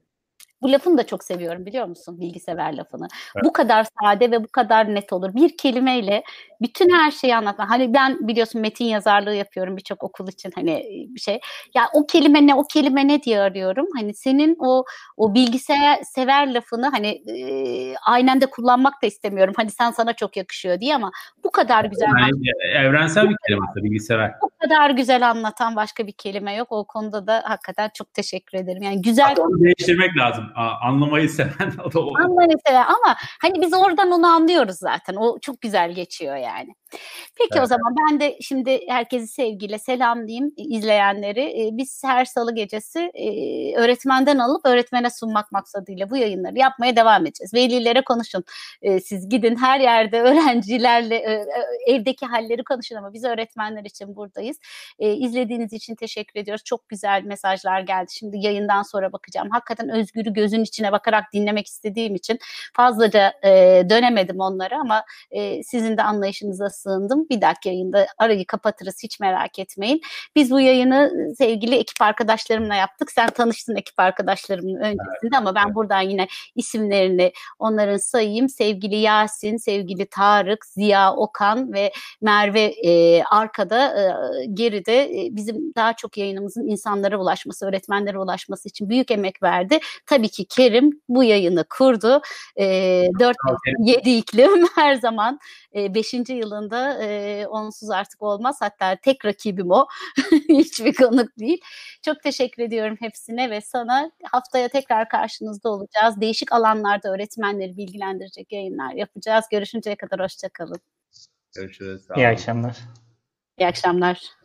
A: Bu lafını da çok seviyorum biliyor musun? Bilgisever lafını. Evet. Bu kadar sade ve bu kadar net olur. Bir kelimeyle bütün her şeyi anlatma. Hani ben biliyorsun metin yazarlığı yapıyorum birçok okul için hani bir şey. Ya o kelime ne, o kelime ne diye arıyorum. Hani senin o o bilgisayar sever lafını hani e, aynen de kullanmak da istemiyorum. Hani sen sana çok yakışıyor diye ama bu kadar güzel.
B: Yani, evrensel bir kelime aslında bilgisever.
A: Bu kadar güzel anlatan başka bir kelime yok. O konuda da hakikaten çok teşekkür ederim. Yani güzel.
B: Hatta onu değiştirmek lazım. Anlamayı seven o da o.
A: Anlamayı seven ama hani biz oradan onu anlıyoruz zaten. O çok güzel geçiyor yani. in. Peki evet. o zaman ben de şimdi herkesi sevgiyle selamlayayım izleyenleri. Biz her salı gecesi öğretmenden alıp öğretmene sunmak maksadıyla bu yayınları yapmaya devam edeceğiz. Velilere konuşun. Siz gidin her yerde öğrencilerle evdeki halleri konuşun ama biz öğretmenler için buradayız. İzlediğiniz için teşekkür ediyoruz. Çok güzel mesajlar geldi. Şimdi yayından sonra bakacağım. Hakikaten Özgür'ü gözün içine bakarak dinlemek istediğim için fazlaca dönemedim onlara ama sizin de anlayışınıza sığındım. Bir dahaki yayında arayı kapatırız hiç merak etmeyin. Biz bu yayını sevgili ekip arkadaşlarımla yaptık. Sen tanıştın ekip arkadaşlarımın öncesinde evet. ama ben buradan yine isimlerini onların sayayım. Sevgili Yasin, sevgili Tarık, Ziya Okan ve Merve e, arkada e, geride e, bizim daha çok yayınımızın insanlara ulaşması, öğretmenlere ulaşması için büyük emek verdi. Tabii ki Kerim bu yayını kurdu. E, 4 7 iklim her zaman 5. E, yılında e, onsuz artık olmaz. Hatta tek rakibim o. Hiçbir konuk değil. Çok teşekkür ediyorum hepsine ve sana haftaya tekrar karşınızda olacağız. Değişik alanlarda öğretmenleri bilgilendirecek yayınlar yapacağız. Görüşünceye kadar hoşçakalın.
B: Görüşürüz.
C: İyi akşamlar.
A: İyi akşamlar.